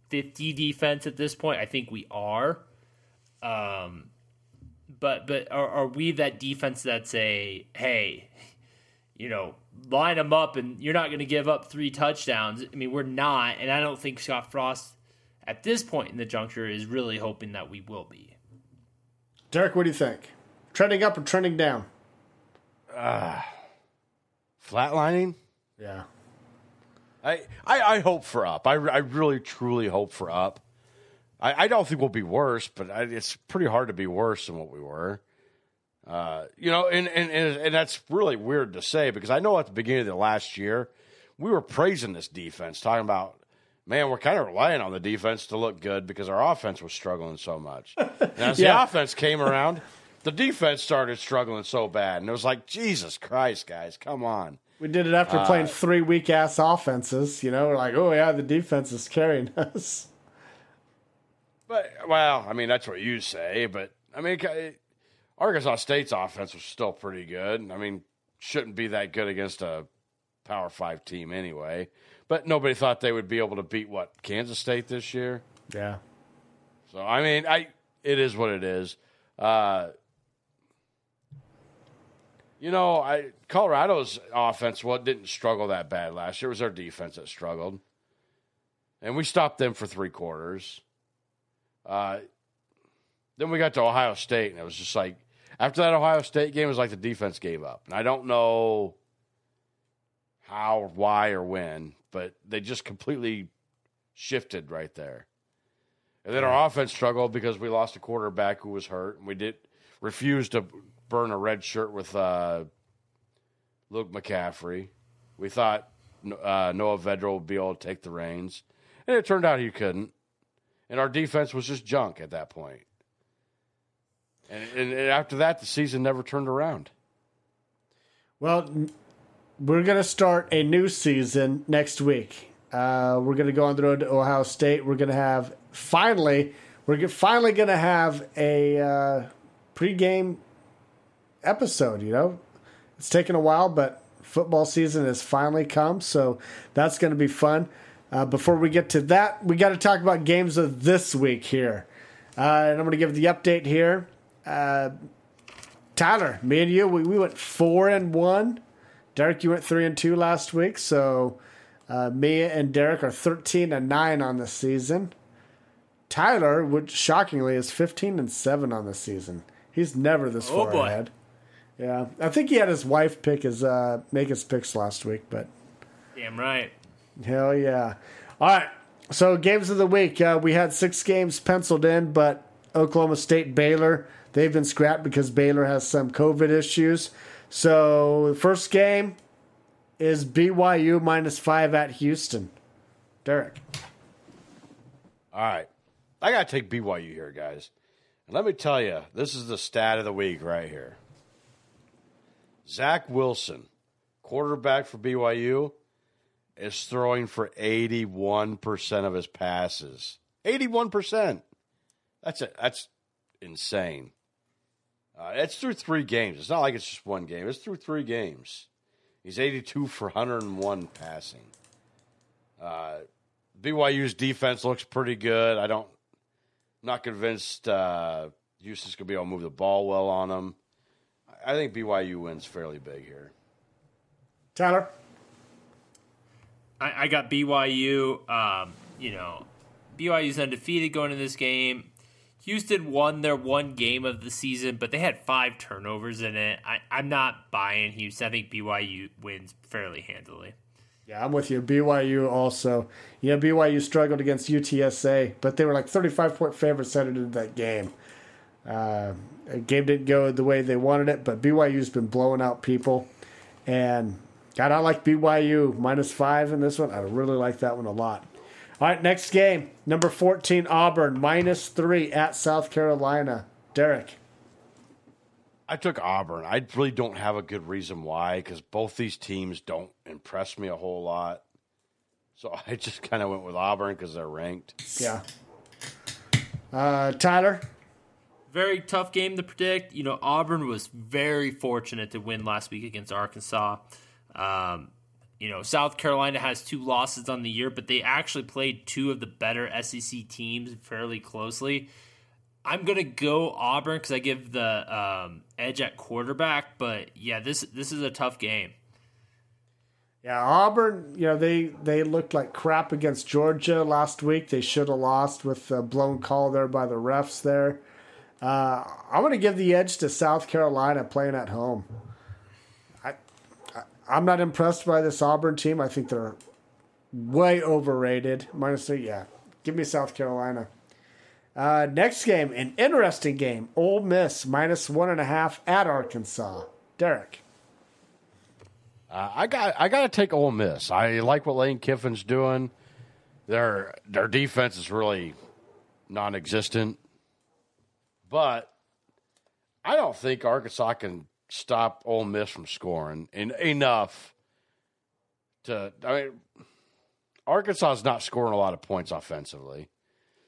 fifty defense at this point? I think we are. Um, but but are, are we that defense that's a hey, you know, line them up and you're not going to give up three touchdowns? I mean, we're not, and I don't think Scott Frost at this point in the juncture is really hoping that we will be. Derek, what do you think? Trending up or trending down? Uh, flatlining? Yeah. I, I, I hope for up. I, I really truly hope for up. I, I don't think we'll be worse, but I, it's pretty hard to be worse than what we were. Uh, you know, and, and, and, and that's really weird to say because I know at the beginning of the last year, we were praising this defense, talking about, man, we're kind of relying on the defense to look good because our offense was struggling so much. And as Yeah. the offense came around, the defense started struggling so bad. And it was like, Jesus Christ, guys, come on. We did it after playing three weak ass offenses. You know, we're like, oh yeah, the defense is carrying us. But well, I mean that's what you say, but I mean Arkansas State's offense was still pretty good. I mean, shouldn't be that good against a Power Five team anyway. But nobody thought they would be able to beat what Kansas State this year. Yeah. So I mean, I it is what it is. Uh, you know, I Colorado's offense what didn't struggle that bad last year. It was their defense that struggled, and we stopped them for three quarters. Uh, then we got to Ohio State, and it was just like after that Ohio State game, it was like the defense gave up, and I don't know how, why, or when, but they just completely shifted right there. And then our offense struggled because we lost a quarterback who was hurt, and we did refuse to burn a red shirt with uh, Luke McCaffrey. We thought uh, Noah Vedral would be able to take the reins, and it turned out he couldn't. And our defense was just junk at that point. And, and, after that, the season never turned around. Well, we're going to start a new season next week. Uh, we're going to go on the road to Ohio State. We're going to have finally, we're finally going to have a uh, pregame episode. You know, it's taken a while, but football season has finally come, so that's going to be fun. Uh, before we get to that, we got to talk about games of this week here, uh, and I'm going to give the update here. Uh, Tyler, me and you, we, we went four and one. Derek, you went three and two last week, so uh, me and Derek are thirteen and nine on the season. Tyler, which shockingly is fifteen and seven on the season. He's never this oh far boy. ahead. Yeah, I think he had his wife pick his uh, make his picks last week, but damn right. Hell yeah! All right, so games of the week. Uh, we had six games penciled in, but Oklahoma State, Baylor, they've been scrapped because Baylor has some COVID issues. So the first game is BYU minus five at Houston. Derek. All right. I got to take BYU here, guys. And let me tell you, this is the stat of the week right here. Zach Wilson, quarterback for BYU, is throwing for 81% of his passes. 81%. That's it. That's insane. Uh, it's through three games. It's not like it's just one game. It's through three games. He's 82 for 101 passing. Uh, BYU's defense looks pretty good. I don't, I'm not convinced uh, Houston's going to be able to move the ball well on them. I think BYU wins fairly big here. Tyler, I, I got BYU. Um, you know, BYU's undefeated going into this game. Houston won their one game of the season, but they had five turnovers in it. I, I'm not buying Houston. I think BYU wins fairly handily. Yeah, I'm with you. BYU also. Yeah, BYU struggled against UTSA, but they were like 35 point favorites headed into that game. Uh, game didn't go the way they wanted it, but BYU's been blowing out people. And God, I like BYU minus five in this one. I really like that one a lot. All right, next game. Number 14, Auburn, minus three at South Carolina. Derek. I took Auburn. I really don't have a good reason why because both these teams don't impress me a whole lot. So I just kind of went with Auburn because they're ranked. Yeah. Uh, Tyler? very tough game to predict. You know, Auburn was very fortunate to win last week against Arkansas. Um, you know, South Carolina has two losses on the year, but they actually played two of the better SEC teams fairly closely. I'm gonna go Auburn because I give the um, edge at quarterback, but yeah, this this is a tough game. Yeah, Auburn. You know they they looked like crap against Georgia last week. They should have lost with a blown call there by the refs there. Uh, I'm to give the edge to South Carolina playing at home. I, I, am not impressed by this Auburn team. I think they're way overrated. Minus three, yeah. Give me South Carolina. Uh, next game, an interesting game. Ole Miss minus one and a half at Arkansas. Derek. Uh, I got I got to take Ole Miss. I like what Lane Kiffin's doing. Their their defense is really non-existent. But I don't think Arkansas can stop Ole Miss from scoring in, enough to. I mean, Arkansas is not scoring a lot of points offensively.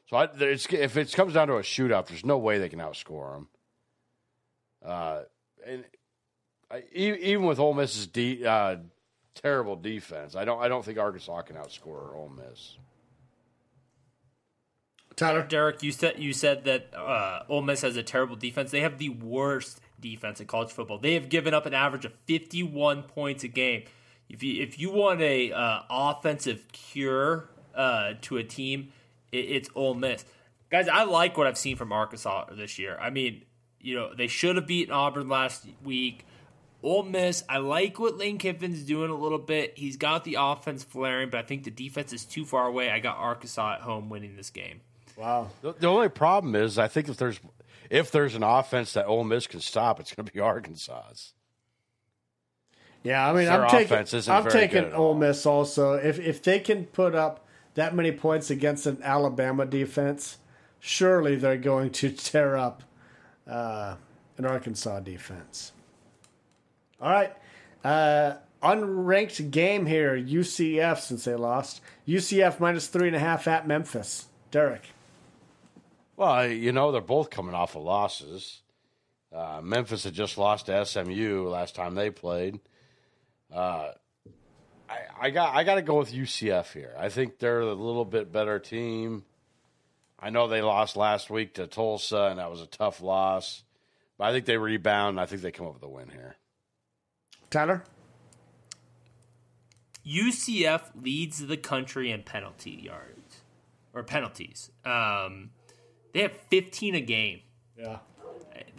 So I, if it comes down to a shootout, there's no way they can outscore them. Uh, and I, even with Ole Miss's de, uh, terrible defense, I don't I don't think Arkansas can outscore Ole Miss. Tyler, Derek, you said you said that uh, Ole Miss has a terrible defense. They have the worst defense in college football. They have given up an average of 51 points a game. If you if you want a uh, offensive cure uh, to a team, it, it's Ole Miss. Guys, I like what I've seen from Arkansas this year. I mean, you know, they should have beaten Auburn last week. Ole Miss, I like what Lane Kiffin's doing a little bit. He's got the offense flaring, but I think the defense is too far away. I got Arkansas at home winning this game. Wow. The, the, only problem is, I think if there's if there's an offense that Ole Miss can stop, it's going to be Arkansas's. Yeah, I mean, Their I'm taking I'm taking Ole Miss also. If if they can put up that many points against an Alabama defense, surely they're going to tear up uh, an Arkansas defense. All right, uh, unranked game here. UCF since they lost. UCF minus three and a half at Memphis. Derek. Well, you know they're both coming off of losses. Uh, Memphis had just lost to SMU last time they played. Uh, I, I got I got to go with UCF here. I think they're a little bit better team. I know they lost last week to Tulsa, and that was a tough loss. But I think they rebound. I think they come up with a win here. Tyler? UCF leads the country in penalty yards or penalties. Um, they have 15 a game. Yeah.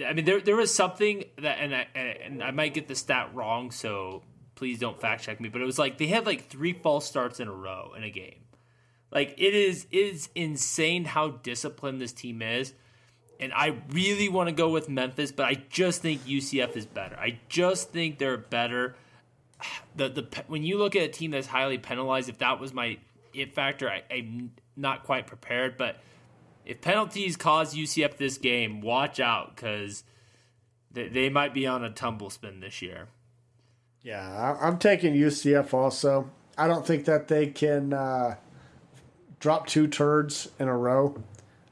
I mean, there there was something that, and I, and I might get the stat wrong, so please don't fact check me. But it was like they had like three false starts in a row in a game. Like it is it is insane how disciplined this team is. And I really want to go with Memphis, but I just think UCF is better. I just think they're better. The the when you look at a team that's highly penalized, if that was my it factor, I, I'm not quite prepared. But if penalties cause UCF this game, watch out because they, they might be on a tumble spin this year. Yeah, I'm taking UCF also. I don't think that they can uh, drop two turds in a row.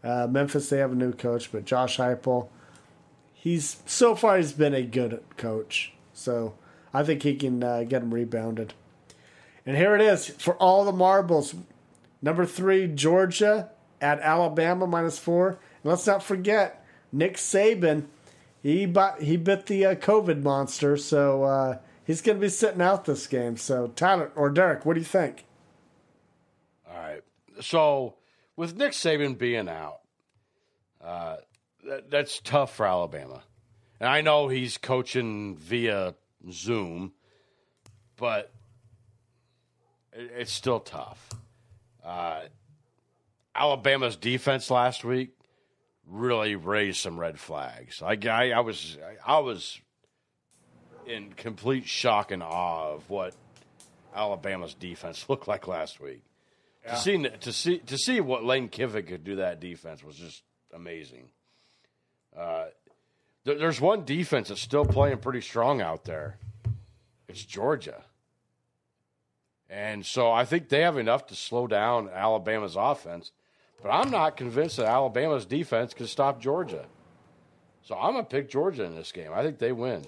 Uh, Memphis, they have a new coach, but Josh Heupel, he's so far he's been a good coach. So I think he can uh, get them rebounded. And here it is for all the marbles. Number three, Georgia at Alabama minus four. And let's not forget Nick Saban. He bought, he bit the uh, COVID monster, so uh, he's going to be sitting out this game. So, Tyler or Derek, what do you think? All right. So, with Nick Saban being out, uh, that, that's tough for Alabama. And I know he's coaching via Zoom, but it, it's still tough. Alabama's defense last week really raised some red flags. I, I, I was I was in complete shock and awe of what Alabama's defense looked like last week. Yeah. To see to see to see what Lane Kiffin could do that defense was just amazing. Uh, there's one defense that's still playing pretty strong out there. It's Georgia. And so I think they have enough to slow down Alabama's offense. But I'm not convinced that Alabama's defense can stop Georgia. So I'm going to pick Georgia in this game. I think they win.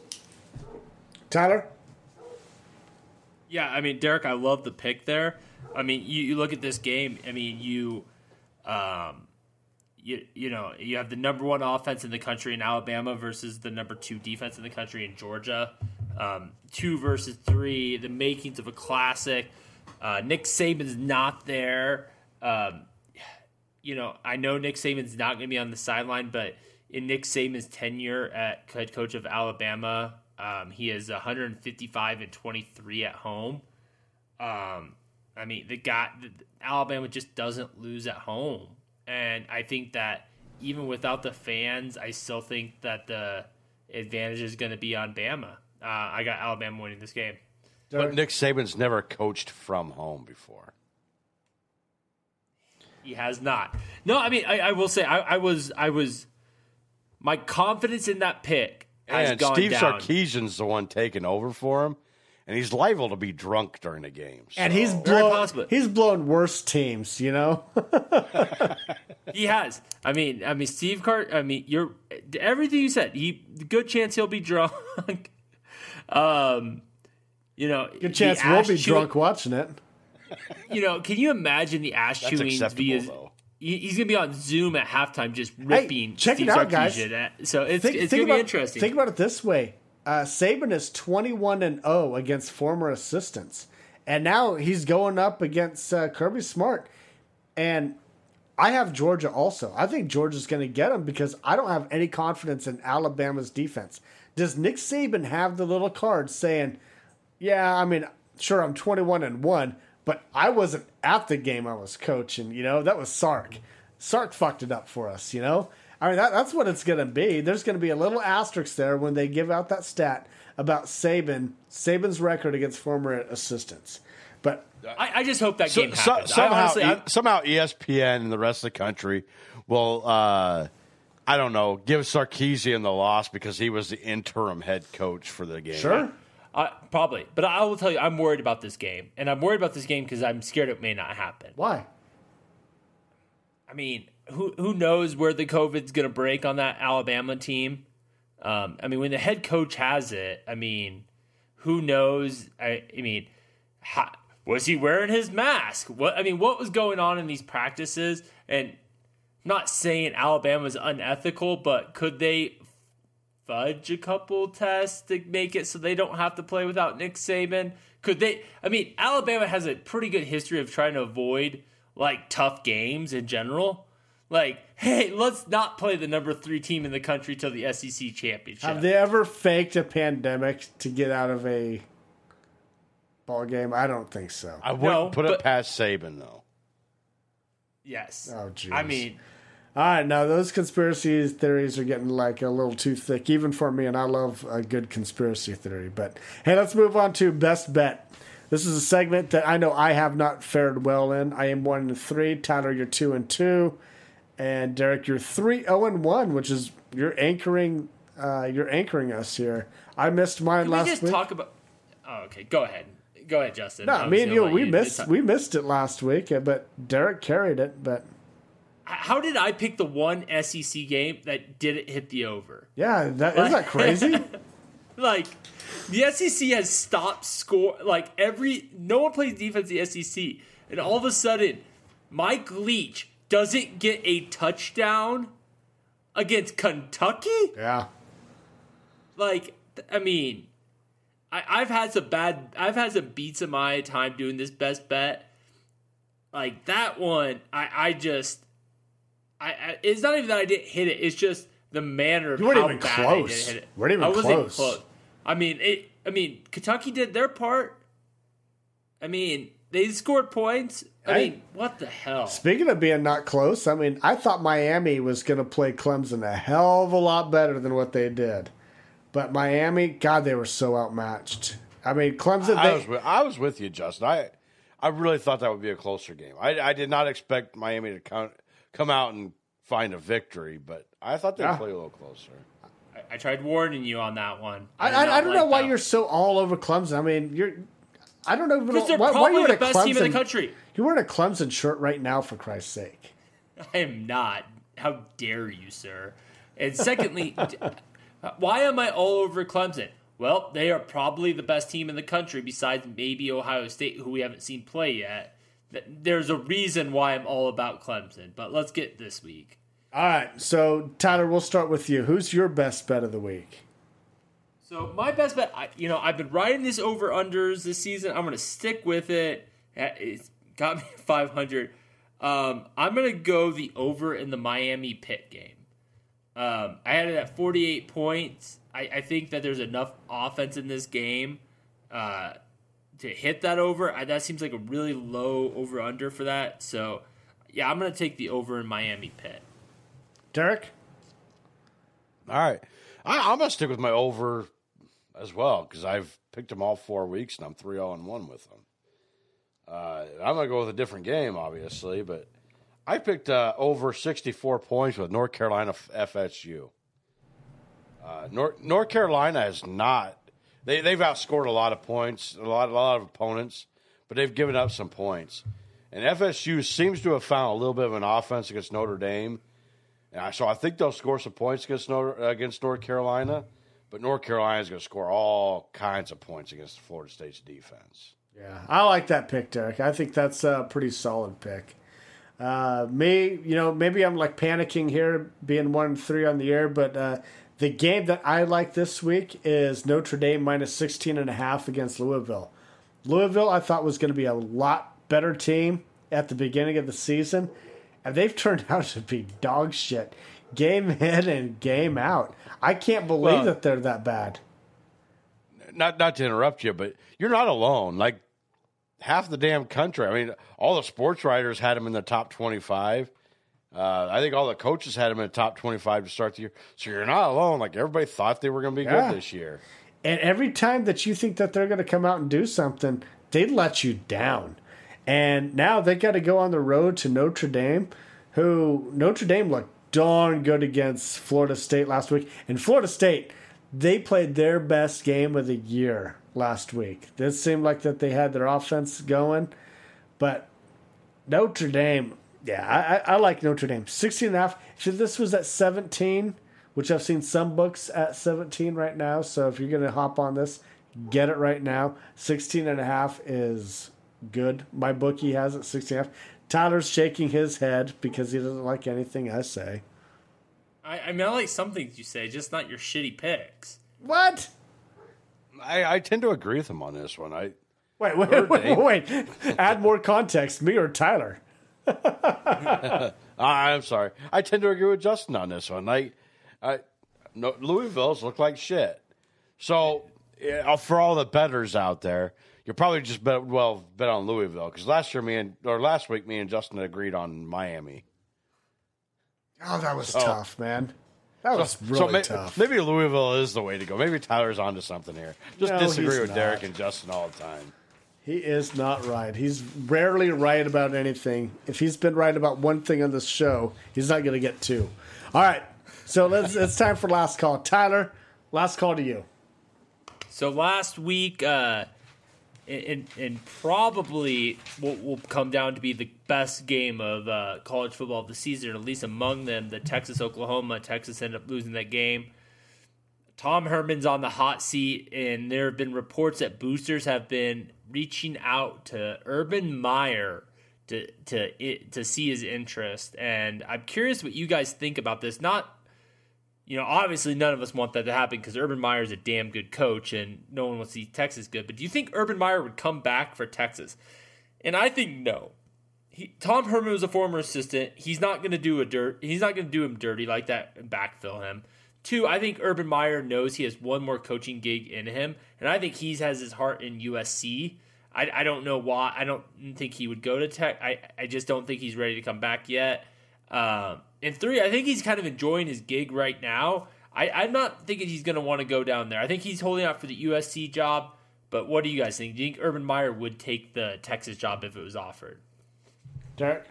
Tyler? Yeah, I mean, Derek, I love the pick there. I mean, you, you look at this game. I mean, you, um, you you know, you have the number one offense in the country in Alabama versus the number two defense in the country in Georgia. Um, two versus three, the makings of a classic. Uh, Nick Saban's not there. Um, you know, I know Nick Saban's not going to be on the sideline, but in Nick Saban's tenure at head coach of Alabama, um, he is 155 and 23 at home. Um, I mean, the guy, the, Alabama just doesn't lose at home, and I think that even without the fans, I still think that the advantage is going to be on Bama. Uh, I got Alabama winning this game. But Nick Saban's never coached from home before. He has not. No, I mean, I, I will say, I, I was, I was, my confidence in that pick and Steve down. Sarkisian's the one taking over for him, and he's liable to be drunk during the game. So. And he's blown, he's blown worse teams, you know. he has. I mean, I mean, Steve Cart. I mean, you're everything you said. He good chance he'll be drunk. um, you know, good chance we'll be drunk watching it. You know, can you imagine the ash chewing via? Though he's gonna be on Zoom at halftime, just ripping. Hey, check Steve it out, guys. At, so it's think, it's think gonna about, be interesting. Think about it this way: uh, Saban is twenty one and zero oh against former assistants, and now he's going up against uh, Kirby Smart, and I have Georgia also. I think Georgia's going to get him because I don't have any confidence in Alabama's defense. Does Nick Saban have the little card saying, "Yeah, I mean, sure, I'm twenty one and one." But I wasn't at the game I was coaching. You know, that was Sark. Sark fucked it up for us. You know, I mean, that, that's what it's going to be. There's going to be a little asterisk there when they give out that stat about Saban, Saban's record against former assistants. But I, I just hope that So, game so- happens. Somehow, honestly, I- E- somehow ESPN and the rest of the country will, uh, I don't know, give Sarkisian the loss because he was the interim head coach for the game. sure. Uh, probably, but I will tell you, I'm worried about this game, and I'm worried about this game because I'm scared it may not happen. Why? I mean, who who knows where the COVID's going to break on that Alabama team? Um, I mean, when the head coach has it, I mean, who knows? I, I mean, how, was he wearing his mask? What I mean, what was going on in these practices? And I'm not saying Alabama's unethical, but could they fudge a couple tests to make it so they don't have to play without Nick Saban? Could they? I mean, Alabama has a pretty good history of trying to avoid like tough games in general. Like, hey, let's not play the number three team in the country till the SEC championship. Have they ever faked a pandemic to get out of a ball game? I don't think so. I wouldn't No, put but- it past Saban, though. yes. Oh, jeez. I mean, All right, now those conspiracy theories are getting like a little too thick, even for me, and I love a good conspiracy theory. But hey, let's move on to best bet. This is a segment that I know I have not fared well in. I am one and three. Tyler, you're two and two, and Derek, you're three zero and one, which is you're anchoring. Uh, you're anchoring us here. I missed mine can we last just week. talk about? Oh, okay. Go ahead. Go ahead, Justin. no, me and you, we missed we missed it last week, uh, but Derek carried it. But How did I pick the one SEC game that didn't hit the over? yeah, that isn't that crazy? Like the SEC has stopped score. Like every no one plays defense in the SEC, and all of a sudden, Mike Leach doesn't get a touchdown against Kentucky. yeah. Like I mean, I, I've had some bad. I've had some beats in my time doing this best bet. Like that one, I I just. I, I, it's not even that I didn't hit it. It's just the manner of You weren't how even bad I didn't hit it. We weren't even I wasn't close. close. I mean, it. I mean, Kentucky did their part. I mean, they scored points. I, I- mean, what the hell? Speaking of being not close, I mean, I thought Miami was going to play Clemson a hell of a lot better than what they did. But Miami, God, they were so outmatched. I mean, Clemson, I they, was with, I was with you, Justin. I I really thought that would be a closer game. I, I did not expect Miami to come come out and find a victory, but I thought they'd Yeah. play a little closer. I, I tried warning you on that one. I, did I, I don't know why that. you're so all over Clemson. I mean, you're. I don't know even Because they're why, why probably you the best Clemson. team in the country. You're wearing a Clemson shirt right now, for Christ's sake. I am not. How dare you, sir? And secondly, d- why am I all over Clemson? Well, they are probably the best team in the country besides maybe Ohio State, who we haven't seen play yet. Th- There's a reason why I'm all about Clemson, but let's get this week. All right, so Tyler, we'll start with you. Who's your best bet of the week? So my best bet, I, you know, I've been riding this over unders this season. I'm going to stick with it. It's got me 500. Um, I'm going to go the over in the Miami Pitt game. Um, I had it at 48 points. I, I think that there's enough offense in this game uh, to hit that over. I, that seems like a really low over under for that. So, yeah, I'm going to take the over in Miami Pitt. Derek? All right, I, I'm gonna stick with my over as well because I've picked them all four weeks and I'm three zero and one with them. Uh, I'm gonna go with a different game, obviously, but I picked uh, over 64 points with North Carolina F- FSU. Uh, North North Carolina has not they they've outscored a lot of points, a lot a lot of opponents, but they've given up some points. And FSU seems to have found a little bit of an offense against Notre Dame. So I think they'll score some points against North, against North Carolina, but North Carolina is going to score all kinds of points against Florida State's defense. Yeah, I like that pick, Derek. I think that's a pretty solid pick. Uh, me, you know, maybe I'm like panicking here, being one and three on the air, but uh, the game that I like this week is Notre Dame minus 16 and a half against Louisville. Louisville, I thought was going to be a lot better team at the beginning of the season, and they've turned out to be dog shit, game in and game out. I can't believe Well- that they're that bad. Not not to interrupt you, but you're not alone. Like half the damn country. I mean, all the sports writers had them in the top 25. Uh, I think all the coaches had him in the top 25 to start the year. So you're not alone. Like everybody thought they were going to be yeah. good this year. And every time that you think that they're going to come out and do something, they let you down. And now they got to go on the road to Notre Dame, who Notre Dame looked darn good against Florida State last week. And Florida State, they played their best game of the year last week. This seemed like that they had their offense going, but Notre Dame, yeah, I, I like Notre Dame. 16 and a half. If this was at 17, which I've seen some books at 17 right now, so if you're going to hop on this, get it right now. 16 and a half is good. My bookie has it 16 and a half. Tyler's shaking his head because he doesn't like anything I say. I, I mean, I like some things you say, just not your shitty picks. What? I, I tend to agree with him on this one. I wait, wait, wait, wait, wait. Add more context. Me or Tyler? I'm sorry. I tend to agree with Justin on this one. I, I, no, Louisville's look like shit. So, yeah, uh, for all the betters out there, you're probably just bet well bet on Louisville because last year me and or last week me and Justin agreed on Miami. Oh, that was oh. tough, man. That was so, really so may, tough. Maybe Louisville is the way to go. Maybe Tyler's onto something here. Just no, disagree with not. Derek and Justin all the time. He is not right. He's rarely right about anything. If he's been right about one thing on this show, he's not going to get two. All right. So let's, it's time for last call. Tyler, last call to you. So last week, uh, and, and probably will, will come down to be the best game of uh, college football of the season, at least among them. The Texas Oklahoma. Texas ended up losing that game. Tom Herman's on the hot seat, and there have been reports that boosters have been reaching out to Urban Meyer to to to see his interest. And I'm curious what you guys think about this. Not you know, obviously none of us want that to happen because Urban Meyer is a damn good coach and no one wants to see Texas good. But do you think Urban Meyer would come back for Texas? And I think no. He, Tom Herman was a former assistant. He's not going to do a dirt. He's not going to do him dirty like that and backfill him. Two, I think Urban Meyer knows he has one more coaching gig in him, and I think he has his heart in USC. I, I don't know why. I don't think he would go to Tech. I, I just don't think he's ready to come back yet. Um, and three, I think he's kind of enjoying his gig right now. I, I'm not thinking he's going to want to go down there. I think he's holding out for the USC job. But what do you guys think? Do you think Urban Meyer would take the Texas job if it was offered? Derek?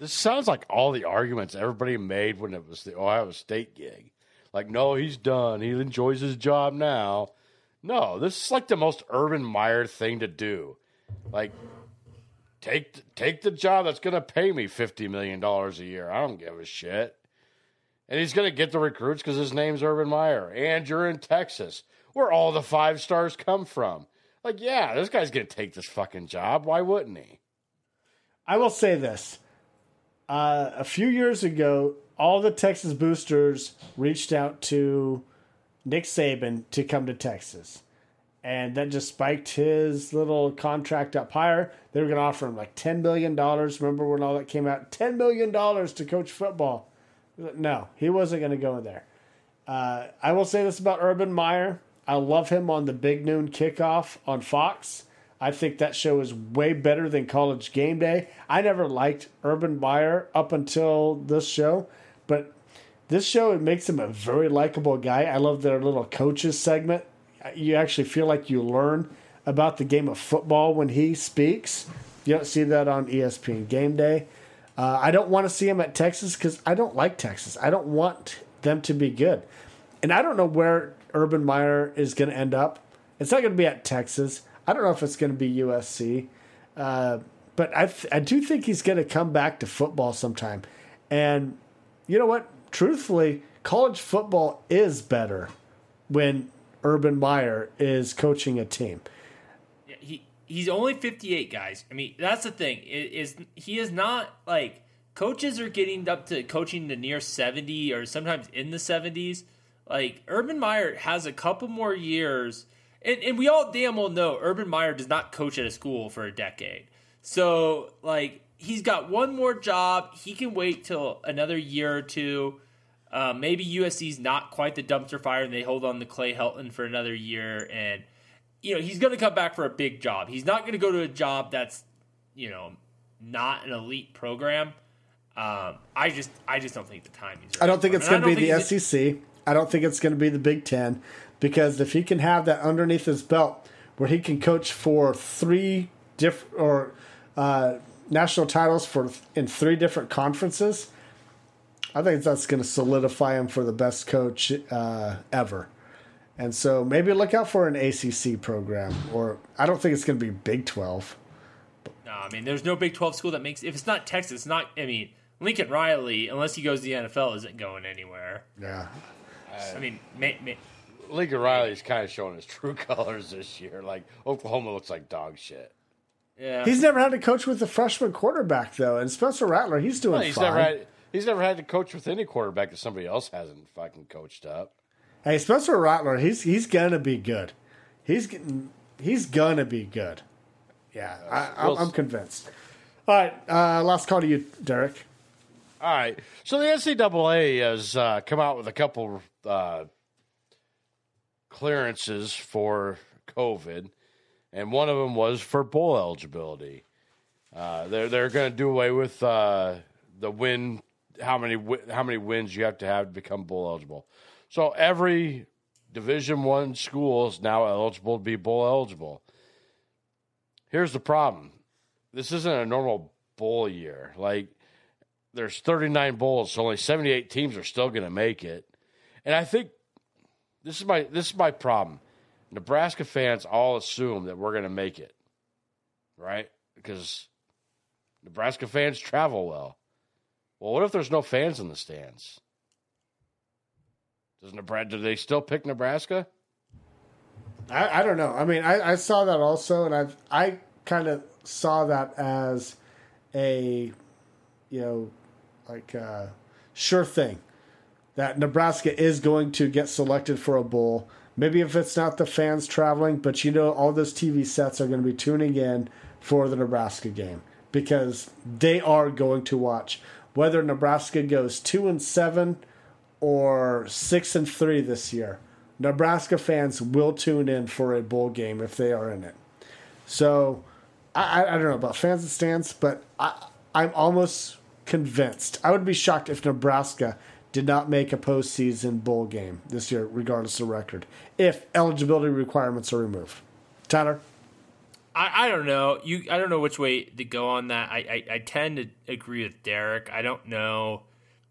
This sounds like all the arguments everybody made when it was the Ohio State gig. Like, no, he's done. He enjoys his job now. No, this is like the most Urban Meyer thing to do. Like, take take the job that's going to pay me fifty million dollars a year. I don't give a shit. And he's going to get the recruits because his name's Urban Meyer, and you're in Texas, where all the five stars come from. Like, yeah, this guy's going to take this fucking job. Why wouldn't he? I will say this: uh, a few years ago, all the Texas boosters reached out to Nick Saban to come to Texas and that just spiked his little contract up higher. They were going to offer him like $10 million. Remember when all that came out? $10 million to coach football. No, he wasn't going to go in there. Uh, I will say this about Urban Meyer. I love him on the Big Noon Kickoff on Fox. I think that show is way better than College Game Day. I never liked Urban Meyer up until this show, but this show it makes him a very likable guy. I love their little coaches segment you actually feel like you learn about the game of football when he speaks. You don't see that on ESPN Game Day. Uh, I don't want to see him at Texas because I don't like Texas. I don't want them to be good. And I don't know where Urban Meyer is going to end up. It's not going to be at Texas. I don't know if it's going to be USC. Uh, but I, th- I do think he's going to come back to football sometime. And you know what? Truthfully, college football is better when Urban Meyer is coaching a team. Yeah, he he's only 58 guys. I mean, that's the thing. Is he is not like coaches are getting up to coaching the near 70 or sometimes in the 70s. Like Urban Meyer has a couple more years and, and we all damn well know Urban Meyer does not coach at a school for a decade. So like he's got one more job. He can wait till another year or two uh, maybe USC's not quite the dumpster fire, and they hold on to Clay Helton for another year. And you know he's going to come back for a big job. He's not going to go to a job that's you know not an elite program. Um, I just I just don't think the timing's. Right I don't think it's going to be the SEC. I don't think it's going to be the Big Ten because if he can have that underneath his belt, where he can coach for three different or uh, national titles for in three different conferences, I think that's going to solidify him for the best coach uh, ever. And so maybe look out for an ACC program, or I don't think it's going to be Big Twelve. No, I mean, there's no Big Twelve school that makes. If it's not Texas, it's not. I mean, Lincoln Riley, unless he goes to the NFL, isn't going anywhere. Yeah. I mean, may, may, Lincoln Riley's kind of showing his true colors this year. Like Oklahoma looks like dog shit. Yeah. He's never had to coach with a freshman quarterback though, and Spencer Rattler, he's doing he's fine. Never had, he's never had to coach with any quarterback that somebody else hasn't fucking coached up. Hey, Spencer Rattler, he's he's gonna be good. He's he's gonna be good. Yeah, I, am convinced. All right, uh, last call to you, Derek. All right. So the NCAA has uh, come out with a couple uh, clearances for COVID, and one of them was for bowl eligibility. Uh, they're they're going to do away with uh, the win how many how many wins you have to have to become bowl eligible. So every Division One school is now eligible to be bowl eligible. Here's the problem: this isn't a normal bowl year. Like there's 39 bowls, so only 78 teams are still going to make it. And I think this is my this is my problem. Nebraska fans all assume that we're going to make it, right? Because Nebraska fans travel well. Well, what if there's no fans in the stands? Does Nebraska? Do they still pick Nebraska? I, I don't know. I mean, I, I saw that also, and I I kind of saw that as a you know like uh, sure thing that Nebraska is going to get selected for a bowl. Maybe if it's not the fans traveling, but you know all those TV sets are going to be tuning in for the Nebraska game because they are going to watch whether Nebraska goes 2 and 7 or 6 and 3 this year. Nebraska fans will tune in for a bowl game if they are in it. So I, I don't know about fans and stands, but I, I'm almost convinced. I would be shocked if Nebraska did not make a postseason bowl game this year, regardless of record, if eligibility requirements are removed. Tyler? I, I don't know. You I don't know which way to go on that. I, I, I tend to agree with Derek. I don't know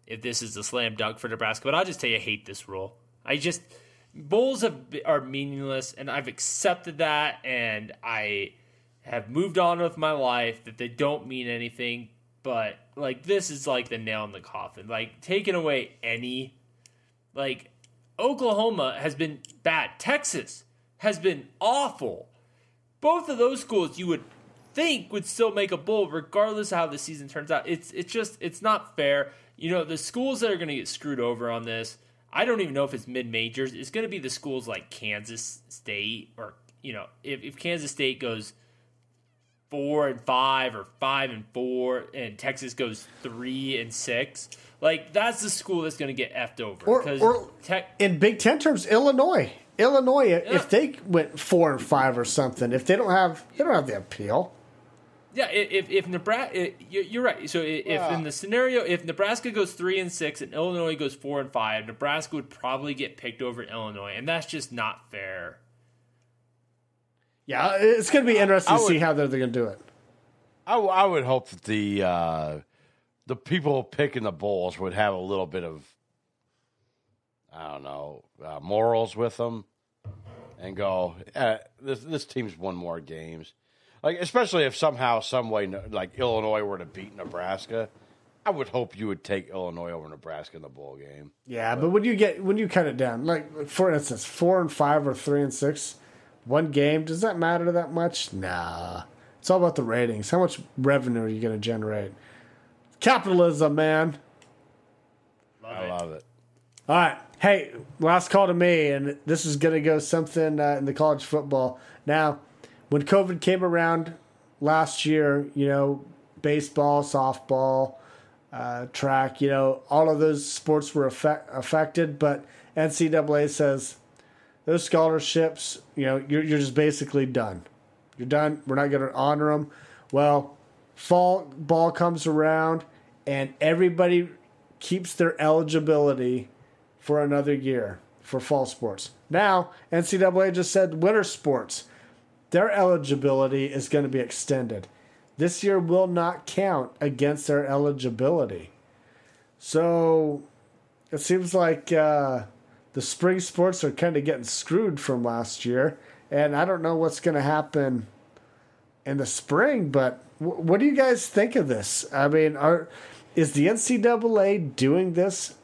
if this is a slam dunk for Nebraska, but I'll just tell you I hate this rule. I just bowls have, are meaningless and I've accepted that and I have moved on with my life that they don't mean anything but like this is like the nail in the coffin. Like taking away any like Oklahoma has been bad. Texas has been awful. Both of those schools you would think would still make a bowl regardless of how the season turns out. It's it's just it's not fair. You know, the schools that are going to get screwed over on this, I don't even know if it's mid majors. It's going to be the schools like Kansas State or you know, if, if Kansas State goes four and five or five and four, and Texas goes three and six. Like that's the school that's going to get effed over. Or, or te- in Big Ten terms, Illinois. Illinois, yeah. if they went four and five or something, if they don't have, they don't have the appeal. Yeah, if if Nebraska, you're right. So if yeah. in ah. the scenario, if Nebraska goes three and six and Illinois goes four and five, Nebraska would probably get picked over Illinois, and that's just not fair. Yeah, it's going to be interesting to see how they're, they're going to do it. I, I would hope that the uh, the people picking the bowls would have a little bit of I don't know uh, morals with them, and go eh, this this team's won more games. Like especially if somehow, some way, like Illinois were to beat Nebraska, I would hope you would take Illinois over Nebraska in the bowl game. Yeah, but, but when you get when you cut it down, like for instance, four and five or three and six, one game, does that matter that much? Nah. It's all about the ratings. How much revenue are you going to generate? Capitalism, man. Love I it. love it. All right. Hey, last call to me, and this is going to go something uh, in the college football. Now, when COVID came around last year, you know, baseball, softball, uh, track, you know, all of those sports were affected, but NCAA says those scholarships, you know, you're, you're just basically done. You're done. We're not going to honor them. Well, fall ball comes around, and everybody keeps their eligibility for another year for fall sports. Now, NCAA just said winter sports, their eligibility is going to be extended. This year will not count against their eligibility. So it seems like uh, the spring sports are kind of getting screwed from last year. And I don't know what's going to happen in the spring, but w- what do you guys think of this? I mean, are is the NCAA doing this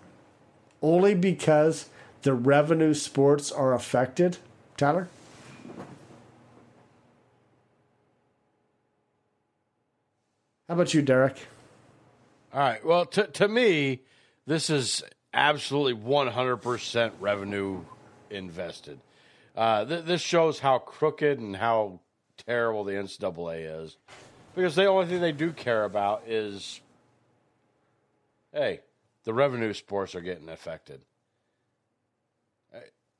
only because the revenue sports are affected? Tyler? How about you, Derek? All right. Well, to, to me, this is absolutely 100% revenue invested. Uh, th- this shows how crooked and how terrible the NCAA is. Because the only thing they do care about is hey, the revenue sports are getting affected.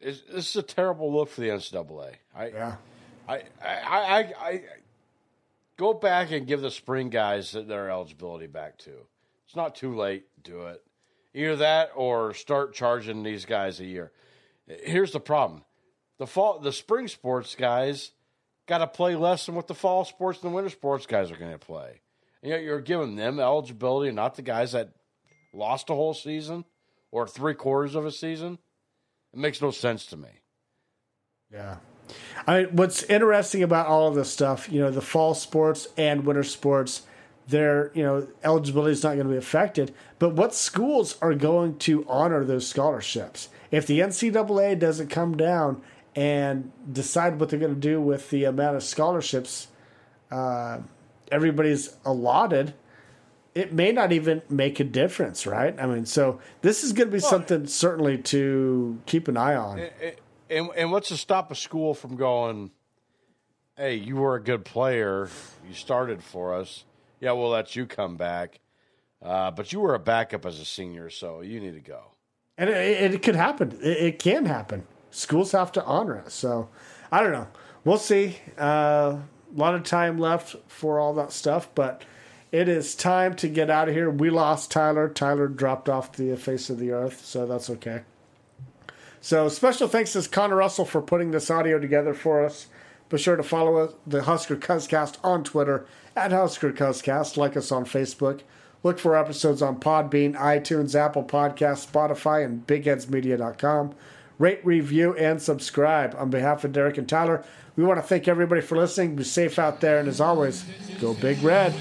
It's, this is a terrible look for the NCAA. I, yeah. I, I, I, I, go back and give the spring guys their eligibility back too. It's not too late. Do it. Either that or start charging these guys a year. Here's the problem: the fall, the spring sports guys got to play less than what the fall sports and the winter sports guys are going to play. And yet you're giving them eligibility, and not the guys that lost a whole season or three quarters of a season. It makes no sense to me. Yeah. I mean, what's interesting about all of this stuff, you know, the fall sports and winter sports, their you know eligibility is not going to be affected. But what schools are going to honor those scholarships? If the NCAA doesn't come down and decide what they're going to do with the amount of scholarships uh, everybody's allotted, it may not even make a difference, right? I mean, so this is going to be well, something certainly to keep an eye on. And, and what's to stop a school from going, hey, you were a good player, you started for us, yeah, we'll let you come back, uh, but you were a backup as a senior, so you need to go. And it, it could happen. It, it, can happen. Schools have to honor us. So I don't know. We'll see. Uh, a lot of time left for all that stuff, but it is time to get out of here. We lost Tyler. Tyler dropped off the face of the earth, so that's okay. So special thanks to Connor Russell for putting this audio together for us. Be sure to follow the Husker Cuzcast on Twitter at Husker Cuzcast. Like us on Facebook. Look for episodes on Podbean, iTunes, Apple Podcasts, Spotify, and BigHeadsMedia.com. Rate, review, and subscribe. On behalf of Derek and Tyler, we want to thank everybody for listening. Be safe out there, and as always, go Big Red.